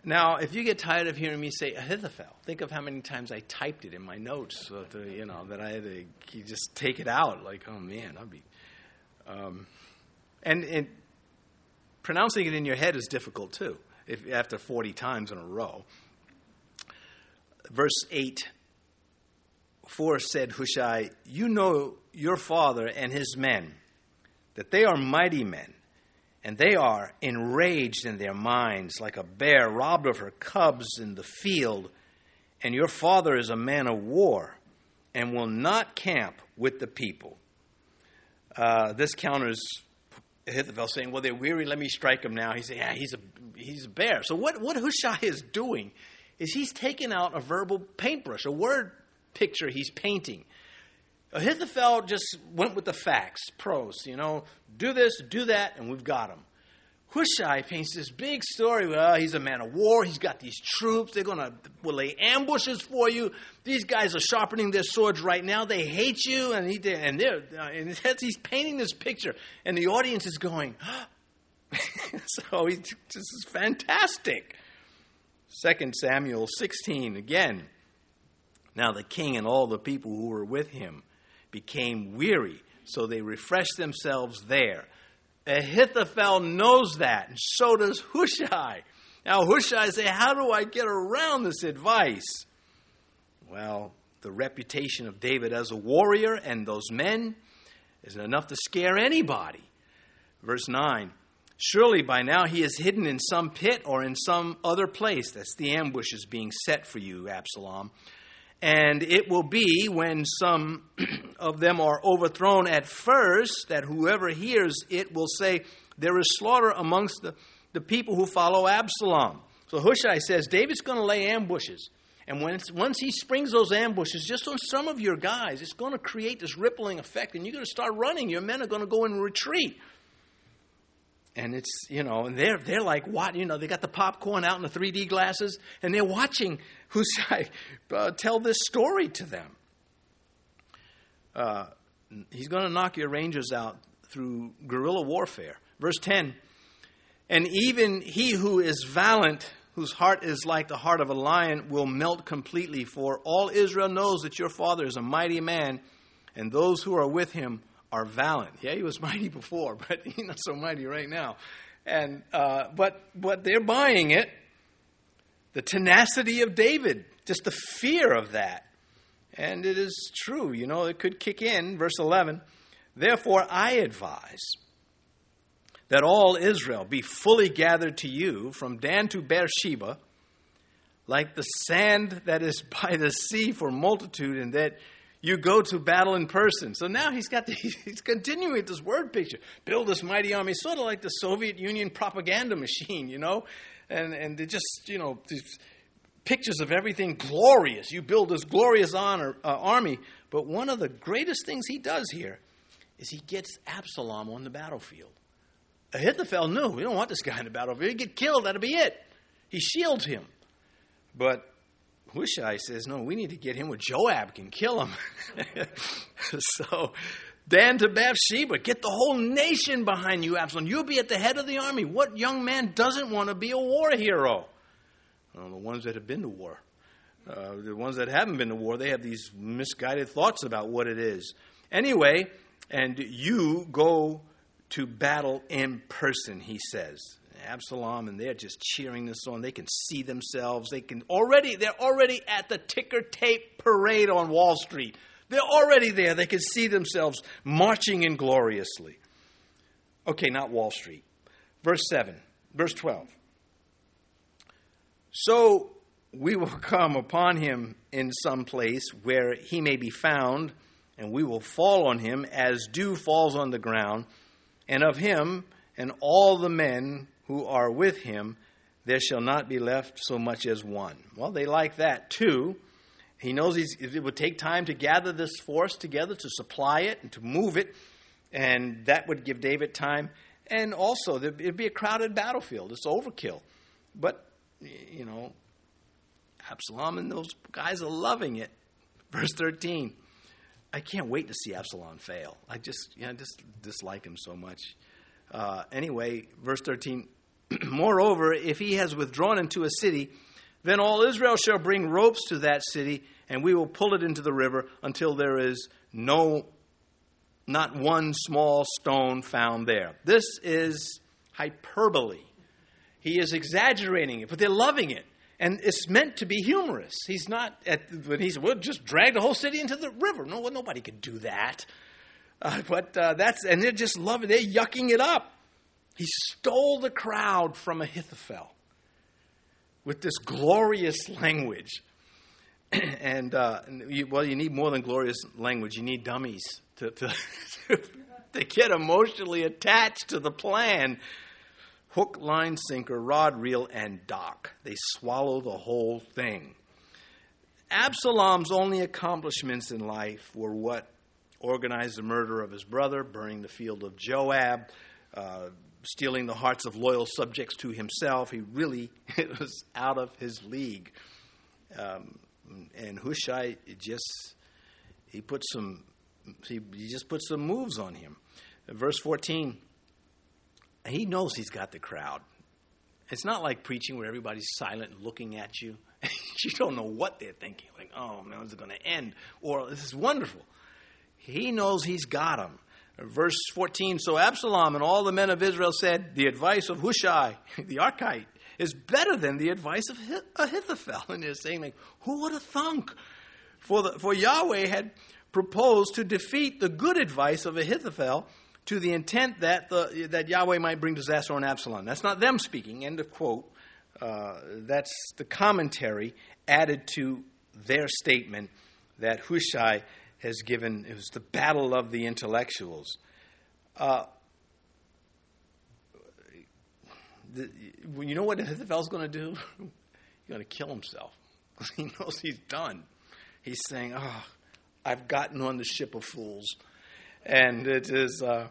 Now, if you get tired of hearing me say Ahithophel, think of how many times I typed it in my notes, so to, you know, that I had to just take it out. Like, oh man, I'll be um, and, and pronouncing it in your head is difficult too, if, after 40 times in a row. Verse 8 4 said Hushai, You know your father and his men, that they are mighty men, and they are enraged in their minds, like a bear robbed of her cubs in the field. And your father is a man of war, and will not camp with the people. Uh, this counters Ahithophel saying, "Well, they're weary. Let me strike them now." He's saying, "Yeah, he's a he's a bear." So what what Hushai is doing is he's taking out a verbal paintbrush, a word picture he's painting. Ahithophel just went with the facts, pros. You know, do this, do that, and we've got him. Hushai paints this big story. Well, he's a man of war. He's got these troops. They're going to lay ambushes for you. These guys are sharpening their swords right now. They hate you, and he and they're uh, and [laughs] he's painting this picture, and the audience is going. [gasps] so he, this is fantastic. Second Samuel sixteen again. Now the king and all the people who were with him became weary, so they refreshed themselves there. Ahithophel knows that, and so does Hushai. Now, Hushai say, How do I get around this advice? Well, the reputation of David as a warrior and those men isn't enough to scare anybody. Verse 9 Surely by now he is hidden in some pit or in some other place. That's the ambush is being set for you, Absalom. And it will be when some [clears throat] of them are overthrown at first that whoever hears it will say, There is slaughter amongst the, the people who follow Absalom. So Hushai says, David's going to lay ambushes. And when once he springs those ambushes just on some of your guys, it's going to create this rippling effect, and you're going to start running. Your men are going to go in retreat. And it's, you know, and they're, they're like, what? You know, they got the popcorn out in the 3D glasses, and they're watching [laughs] Hushai uh, tell this story to them. Uh, he's going to knock your rangers out through guerrilla warfare. Verse 10 And even he who is valiant whose heart is like the heart of a lion, will melt completely. For all Israel knows that your father is a mighty man, and those who are with him are valiant. Yeah, he was [laughs] mighty before, but he's not so mighty right now. And uh, but but they're buying it. The tenacity of David, just the fear of that, and it is true. You know, it could kick in. Verse eleven. Therefore, I advise that all Israel be fully gathered to you from Dan to Beersheba, like the sand that is [laughs] by the sea for multitude, and that you go to battle in person. So now he's got the, [laughs] he's continuing this word picture. Build this mighty army, sort of like the Soviet Union propaganda machine, you know, and and they just you know these pictures of everything glorious. You build this glorious honor, uh, army, but one of the greatest things he does here is he gets Absalom on the battlefield. Ahithophel knew we don't want this guy in the battlefield. He'd get killed, that'll be it. He shields him. But Hushai says, no, we need to get him where Joab can kill him. [laughs] so Dan to Bathsheba, get the whole nation behind you, Absalom. You'll be at the head of the army. What young man doesn't want to be a war hero? Well, the ones that have been to war. Uh, the ones that haven't been to war, they have these misguided thoughts about what it is. Anyway, and you go to battle in person, he says. Absalom and they're just cheering this on. They can see themselves. They can already they're already at the ticker tape parade on Wall Street. They're already there. They can see themselves marching in gloriously. Okay, not Wall Street. Verse 7, verse 12. So we will [laughs] come upon him in some place where he may be found, and we will fall on him as dew falls on the ground and of him and all the men who are with him, there shall not be left so much as one. Well, they like that too. He knows it would take time to gather this force together, to supply it, and to move it, and that would give David time. And also, it'd be a crowded battlefield. It's overkill. But, you know, Absalom and those guys are loving it. Verse 13. I can't wait to see Absalom fail. I just, you know, just dislike him so much. Uh, anyway, verse 13 [clears throat] Moreover, if he has withdrawn into a city, then all Israel shall bring ropes to that city, and we will pull it into the river until there is no, not one small stone found there. This is hyperbole. He is exaggerating it, but they're loving it and it's meant to be humorous. He's not at when he said, "Well, just drag the whole city into the river." No, nobody could do that. Uh, but uh, that's and they're just loving. They're yucking it up. He stole the crowd from Ahithophel with this glorious language. [clears throat] and uh, you, well, you need more than glorious language. You need dummies to to, [laughs] to get emotionally attached to the plan hook, line, sinker, rod, reel, and dock. They swallow the whole thing. Absalom's only accomplishments in life were what organized the murder of his brother, burning the field of Joab, uh, stealing the hearts of loyal subjects to himself. He really [laughs] was out of his league. Um, and Hushai just he put some he, he just put some moves on him. Verse 14 he knows he's got the crowd. It's not like preaching where everybody's silent and looking at you. [laughs] you don't know what they're thinking. Like, oh man, when's it going to end? Or this is wonderful. He knows he's got him. Verse 14 So Absalom and all the men of Israel said, The advice of Hushai, [laughs] the Archite, is better than the advice of Ahithophel. And they're saying, like, who would have thunk? For, the, for Yahweh had proposed to defeat the good advice of Ahithophel to the intent that, the, that Yahweh might bring disaster on Absalom. That's not them speaking, end of quote. Uh, that's the commentary added to their statement that Hushai has given. It was the battle of the intellectuals. Uh, the, you know what [laughs] Ahithophel's going to do? [laughs] He's going to kill himself [laughs] he knows he's done. He's saying, "Oh, I've gotten on the ship of fools," and it is. Uh,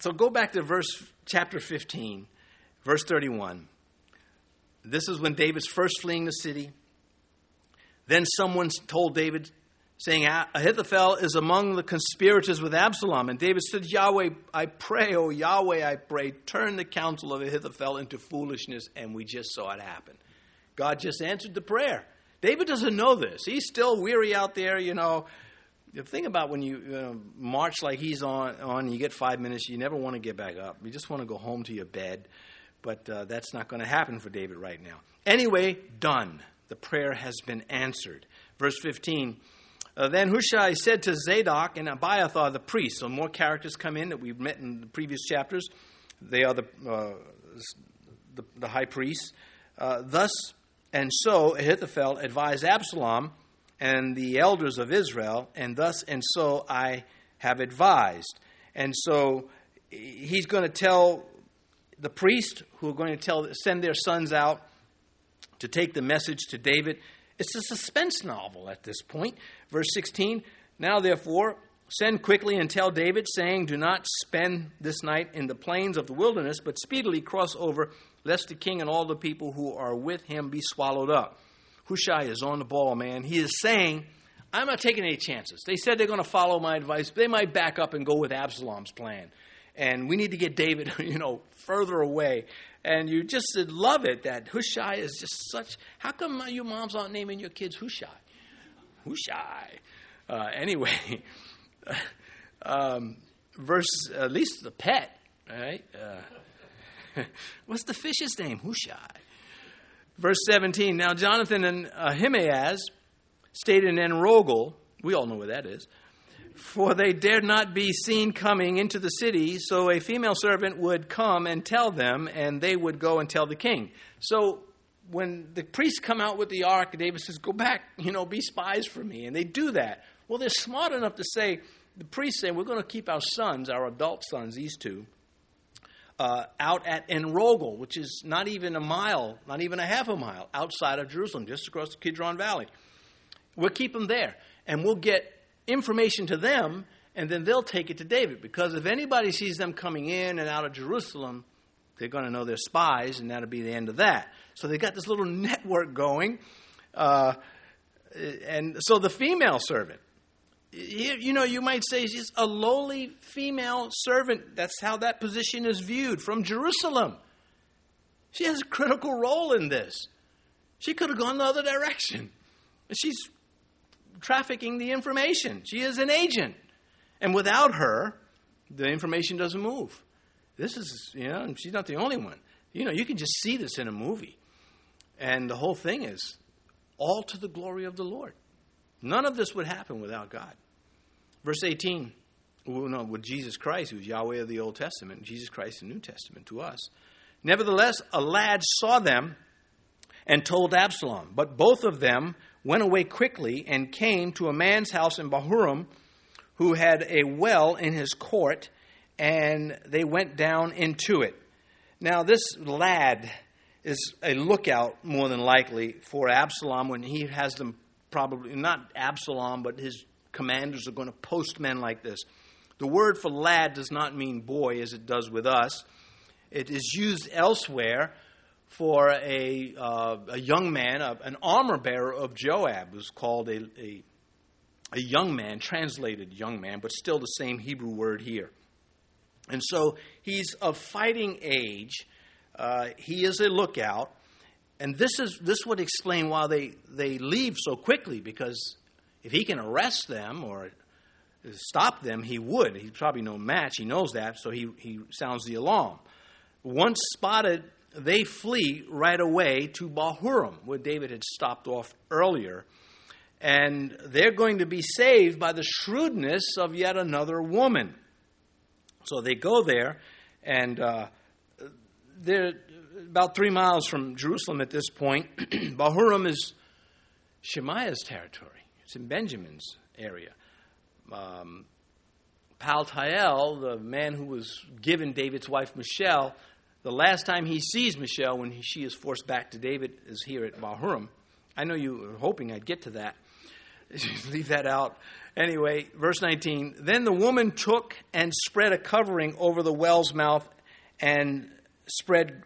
so go back to verse chapter fifteen, verse thirty-one. This is when David's first fleeing the city. Then someone told David, saying, Ahithophel is among the conspirators with Absalom. And David said, Yahweh, I pray, oh Yahweh, I pray, turn the counsel of Ahithophel into foolishness. And we just saw it happen. God just answered the prayer. David doesn't know this. He's still weary out there, you know. The thing about when you, you know, march like he's on, on, you get five minutes, you never want to get back up. You just want to go home to your bed. But uh, that's not going to happen for David right now. Anyway, done. The prayer has been answered. Verse 15 uh, Then Hushai said to Zadok and Abiathar the priests, so more characters come in that we've met in the previous chapters. They are the, uh, the, the, high priests. Uh, Thus and so Ahithophel advised Absalom and the elders of Israel, and thus and so I have advised. And so he's going to tell the priests who are going to tell, send their sons out to take the message to David. It's a suspense novel at this point. Verse 16 Now, therefore, send quickly and tell David, saying, Do not spend this night in the plains of the wilderness, but speedily cross over, lest the king and all the people who are with him be swallowed up. Hushai is on the ball, man. He is saying, I'm not taking any chances. They said they're going to follow my advice. But they might back up and go with Absalom's plan. And we need to get David, [laughs] you know, further away. And you just love it that Hushai is just such. How come you moms aren't naming your kids Hushai? Hushai. Uh, anyway, [laughs] um, verse, at least the pet, right? Uh, [laughs] what's the fish's name? Hushai. Verse 17. Now Jonathan and Ahimaaz stayed in Enrogel. We all know where that is for they dared not be seen coming into the city, so a female servant would come and tell them, and they would go and tell the king. So when the priests come out with the ark, David says, Go back, you know, be spies for me. And they do that. Well, they're smart enough to say, the priests say, We're going to keep our sons, our adult sons, these two, uh, out at Enrogel, which is not even a mile, not even a half a mile outside of Jerusalem, just across the Kidron Valley. We'll keep them there, and we'll get information to them, and then they'll take it to David. Because if anybody sees them coming in and out of Jerusalem, they're going to know they're spies, and that'll be the end of that. So they got this little [laughs] network going. Uh, and so the female servant, you, know, you might say she's a lowly female servant. That's how that position is viewed from Jerusalem. She has a critical role in this. She could have gone the other direction. She's trafficking the information. She is an agent. And without her, the information doesn't move. This is, you know, she's not the only one. You know, you can just see this in a movie. And the whole thing is all to the glory of the Lord. None of this would happen without God. Verse 18, well, no, with Jesus Christ, who's Yahweh of the Old Testament, Jesus Christ, the New Testament to us. Nevertheless, a lad saw them and told Absalom, but both of them went away quickly and came to a man's house in Bahurim who had a well in his court, and they went down into it. Now, this lad is a lookout, more than likely, for Absalom when he has them probably, not Absalom, but his commanders are going to post men like this. The word for lad does not mean boy as it does with us. It is used elsewhere for a, uh, a young man, a, an armor bearer of Joab, was called a, a, a young man, translated young man, but still the same Hebrew word here. And so he's of fighting age. Uh, he is a lookout. And this, is, this would explain why they, they leave so quickly, because if he can arrest them or stop them, he would. He's probably no match. He knows that, so he, he sounds the alarm. Once spotted they flee right away to Bahurim, where David had stopped off earlier. And they're going to be saved by the shrewdness of yet another woman. So they go there, and uh, they're about three miles from Jerusalem at this point. [clears throat] Bahurim is, Shimei's territory. It's in Benjamin's area. Um, Paltiel, the man who was given David's wife Michal, the last time he sees Michal when he, she is forced back to David is here at Bahurim. I know you were hoping I'd get to that. [laughs] Leave that out. Anyway, verse 19. Then the woman took and spread a covering over the well's mouth and spread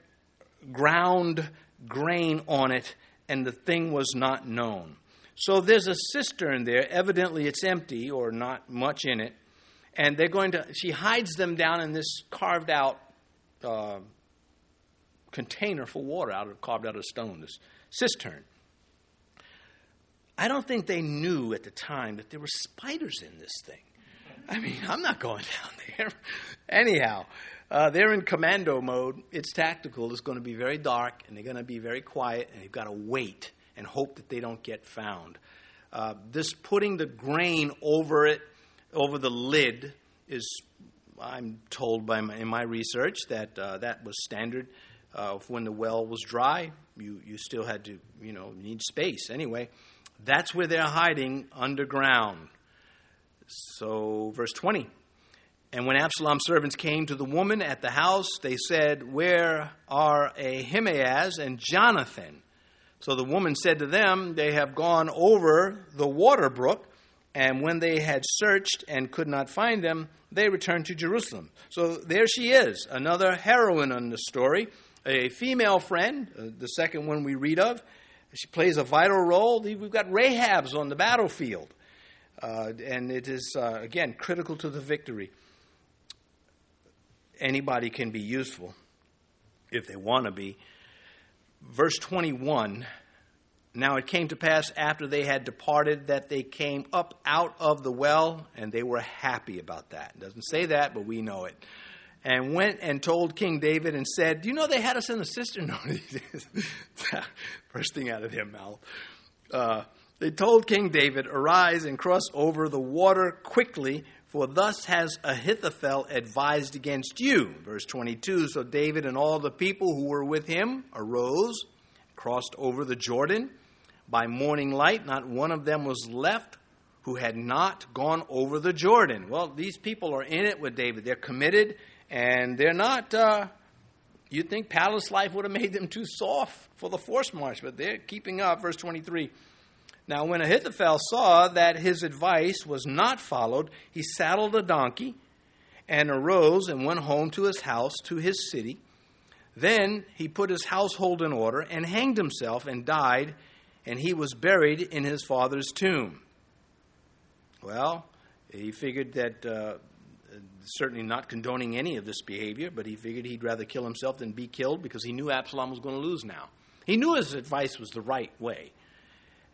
ground grain on it, and the thing was not known. So there's a cistern there. Evidently, it's empty or not much in it. And they're going to, she hides them down in this carved out uh, container for water, out of, carved out of stone, this cistern. I don't think they knew at the time that there were spiders in this thing. I mean, I'm not going [laughs] down there. Anyhow, uh, they're in commando mode. It's tactical. It's going to be very dark, and they're going to be very quiet, and they've got to wait and hope that they don't get found. Uh, this putting the grain over it, over the lid, is, I'm told by my, in my research, that uh, that was standard. Uh, when the well was dry, you, you still had to, you know, need space. Anyway, that's where they're hiding underground. So, verse 20. And when Absalom's servants came to the woman at the house, they said, Where are Ahimaaz and Jonathan? So the woman said to them, They have gone over the water brook. And when they had searched and could not find them, they returned to Jerusalem. So there she is, another heroine in the story, a female friend, uh, the second one we read of. She plays a vital role. We've got Rahab's on the battlefield. Uh, and it is, uh, again, critical to the victory. Anybody can be useful if they want to be. Verse 21 Now it came to pass after they had departed that they came up out of the well, and they were happy about that. It doesn't say that, but we know it and went and told King David and said, Do you know they had us in the cistern? [laughs] First thing out of their mouth. Uh, they told King David, Arise and cross over the water quickly, for thus has Ahithophel advised against you. Verse 22 So David and all the people who were with him arose, crossed over the Jordan. By morning light, not one of them was left who had not gone over the Jordan. Well, these people are in it with David. They're committed and they're not. Uh, you'd think palace life would have made them too soft for the force march, but they're keeping up. Verse 23. Now, when Ahithophel saw that his advice was not followed, he saddled a donkey and arose and went home to his house, to his city. Then he put his household in order and hanged himself and died, and he was buried in his father's tomb. Well, he figured that uh, certainly not condoning any of this behavior, but he figured he'd rather kill himself than be killed because he knew Absalom was going to lose now. He knew his advice was the right way.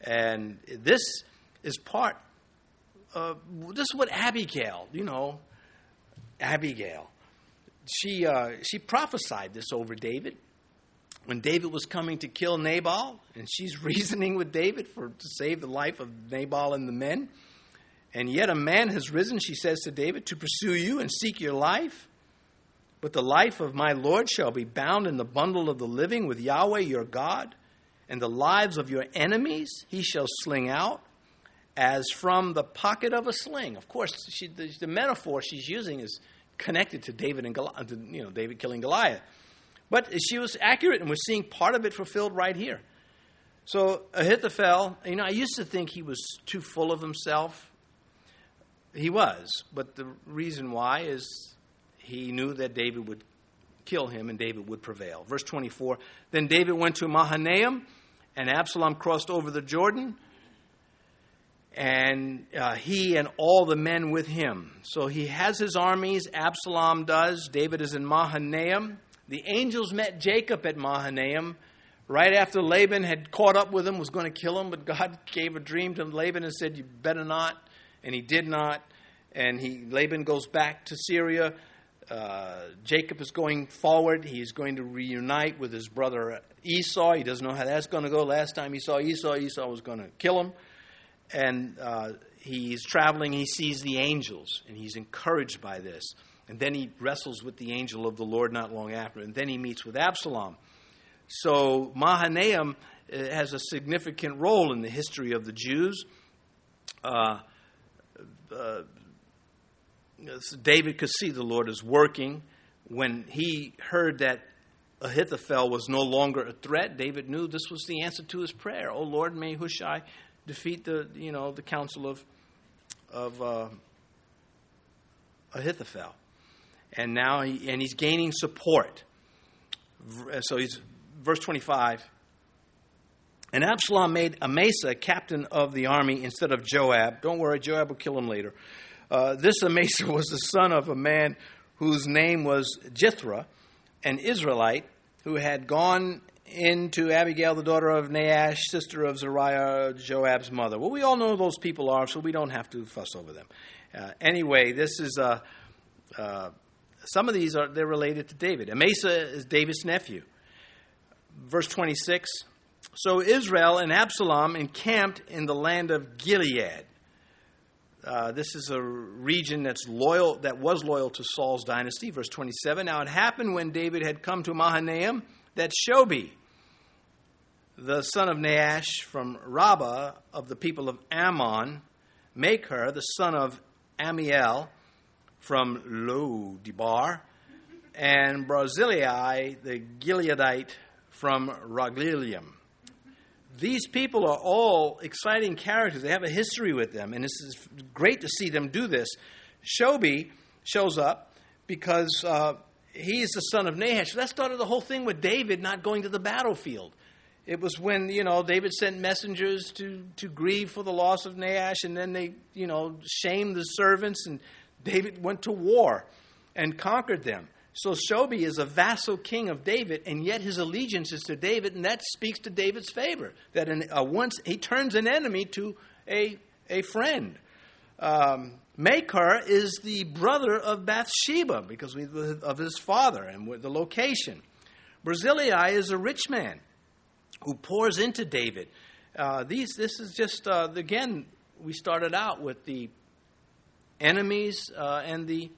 And this is part of this is what Abigail, you know, Abigail. She uh, she prophesied this over David when David was coming to kill Nabal, and she's [laughs] reasoning with David for to save the life of Nabal and the men. And yet a man has risen, she says to David, to pursue you and seek your life. But the life of my Lord shall be bound in the bundle of the living with Yahweh your God, and the lives of your enemies he shall sling out as from the pocket of a sling. Of course, she, the, the, metaphor she's using is connected to David and Goliath, you know, David killing Goliath. But she was accurate, and we're seeing part of it fulfilled right here. So Ahithophel, you know, I used to think he was too full of himself he was, but the reason why is he knew that David would kill him and David would prevail. Verse 24 Then David went to Mahanaim, and Absalom crossed over the Jordan, and uh, he and all the men with him. So he has his armies, Absalom does. David is in Mahanaim. The angels met Jacob at Mahanaim right after Laban had caught up with him, was going to kill him, but God [laughs] gave a dream to Laban and said, You better not and he did not. And he Laban goes back to Syria. Uh, Jacob is going forward. He's going to reunite with his brother Esau. He doesn't know how that's going to go. Last time he saw Esau, Esau was going to kill him. And uh, he's traveling. He sees the angels, and he's encouraged by this. And then he wrestles with the angel of the Lord not long after. And then he meets with Absalom. So Mahanaim has a significant role in the history of the Jews. Uh, uh, David could see the Lord is working. When he heard that Ahithophel was no longer a threat, David knew this was the answer to his prayer. Oh Lord, may Hushai defeat the you know the counsel of of uh, Ahithophel, and now he, and he's gaining support. So he's verse twenty five. And Absalom made Amasa captain of the army instead of Joab. Don't worry, Joab will kill him later. Uh, this Amasa [laughs] was the son of a man whose name was Jithra, an Israelite who had gone into Abigail, the daughter of Nahash, sister of Zeruiah, Joab's mother. Well, we all know those people are, so we don't have to fuss over them. Uh, anyway, this is uh, uh, some of these are they're related to David. Amasa is David's nephew. Verse twenty six. So Israel and Absalom encamped in the land of Gilead. Uh, this is a region that's loyal, that was loyal to Saul's dynasty. Verse 27. Now it happened when David had come to Mahanaim that Shobi, the son of Nahash from Rabbah of the people of Ammon, Machir the son of Ammiel from Lo Debar, and Barzillai, the Gileadite from Rogelim these people are all exciting characters. They have a history with them, and this is great to see them do this. Shobi shows up because uh, he is the son of Nahash. That started the whole thing with David not going to the battlefield. It was when you know David sent messengers to to grieve for the loss of Nahash, and then they you know shamed the servants, and David went to war and conquered them. So Shobi is a vassal king of David, and yet his allegiance is to David, and that speaks to David's favor. That an, uh, once he turns an enemy to a, a friend. Um, Machir is the brother of Bathsheba because of his father and the location. Barzillai is a rich man who pours into David. Uh, these, this is just, uh, again, we started out with the enemies uh, and the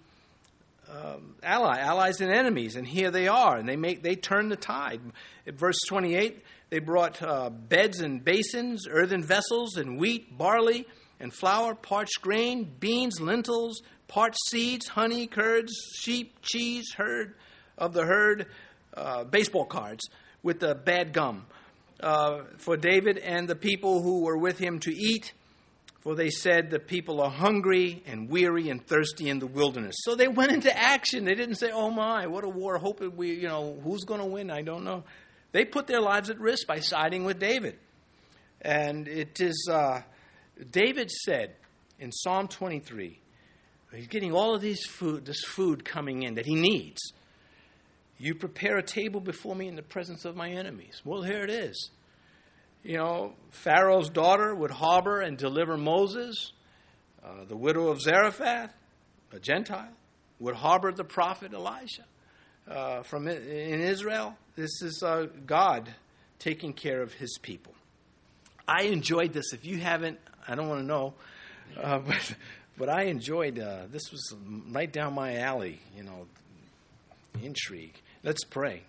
um, ally, allies and enemies, and here they are, and they make they turn the tide. At verse 28, they brought uh, beds and basins, earthen vessels, and wheat, barley, and flour, parched grain, beans, lentils, parched seeds, honey, curds, sheep, cheese, herd of the herd, uh, baseball cards with the bad gum uh, for David and the people who were with him to eat for they said the people are hungry and weary and thirsty in the wilderness. So they went into action. They didn't say, "Oh my, what a war! Hope we, you know, who's going to win? I don't know." They put their lives at risk by siding with David. And it is uh, David said in Psalm 23, he's getting all of these food, this food coming in that he needs. You prepare a table before me in the presence of my enemies. Well, here it is you know, Pharaoh's daughter would harbor and deliver Moses. Uh, the widow of Zarephath, a Gentile, would harbor the prophet Elijah uh, from in Israel. This is uh, God taking care of His people. I enjoyed this. If you haven't, I don't want to know, uh, [laughs] but but I enjoyed. Uh, this was right down my alley. You know, intrigue. Let's pray.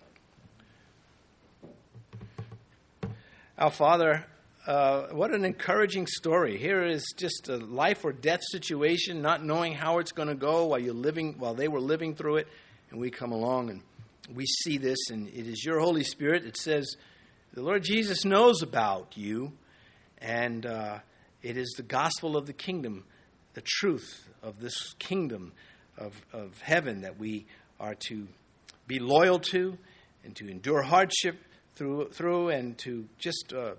Our Father, uh, what an encouraging story. Here is just a life or death situation, not knowing how it's going to go while you're living, while they were living through it, and we come along and we see this, and it is your Holy Spirit. It says, the Lord Jesus knows about you, and uh, it is the gospel of the kingdom, the truth of this kingdom of, of heaven that we are to be loyal to and to endure hardship through, through and to just uh,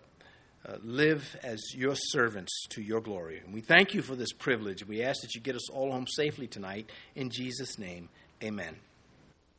uh, live as your servants to your glory. And we thank you for this privilege. We ask that you get us all home safely tonight. In Jesus' name, amen.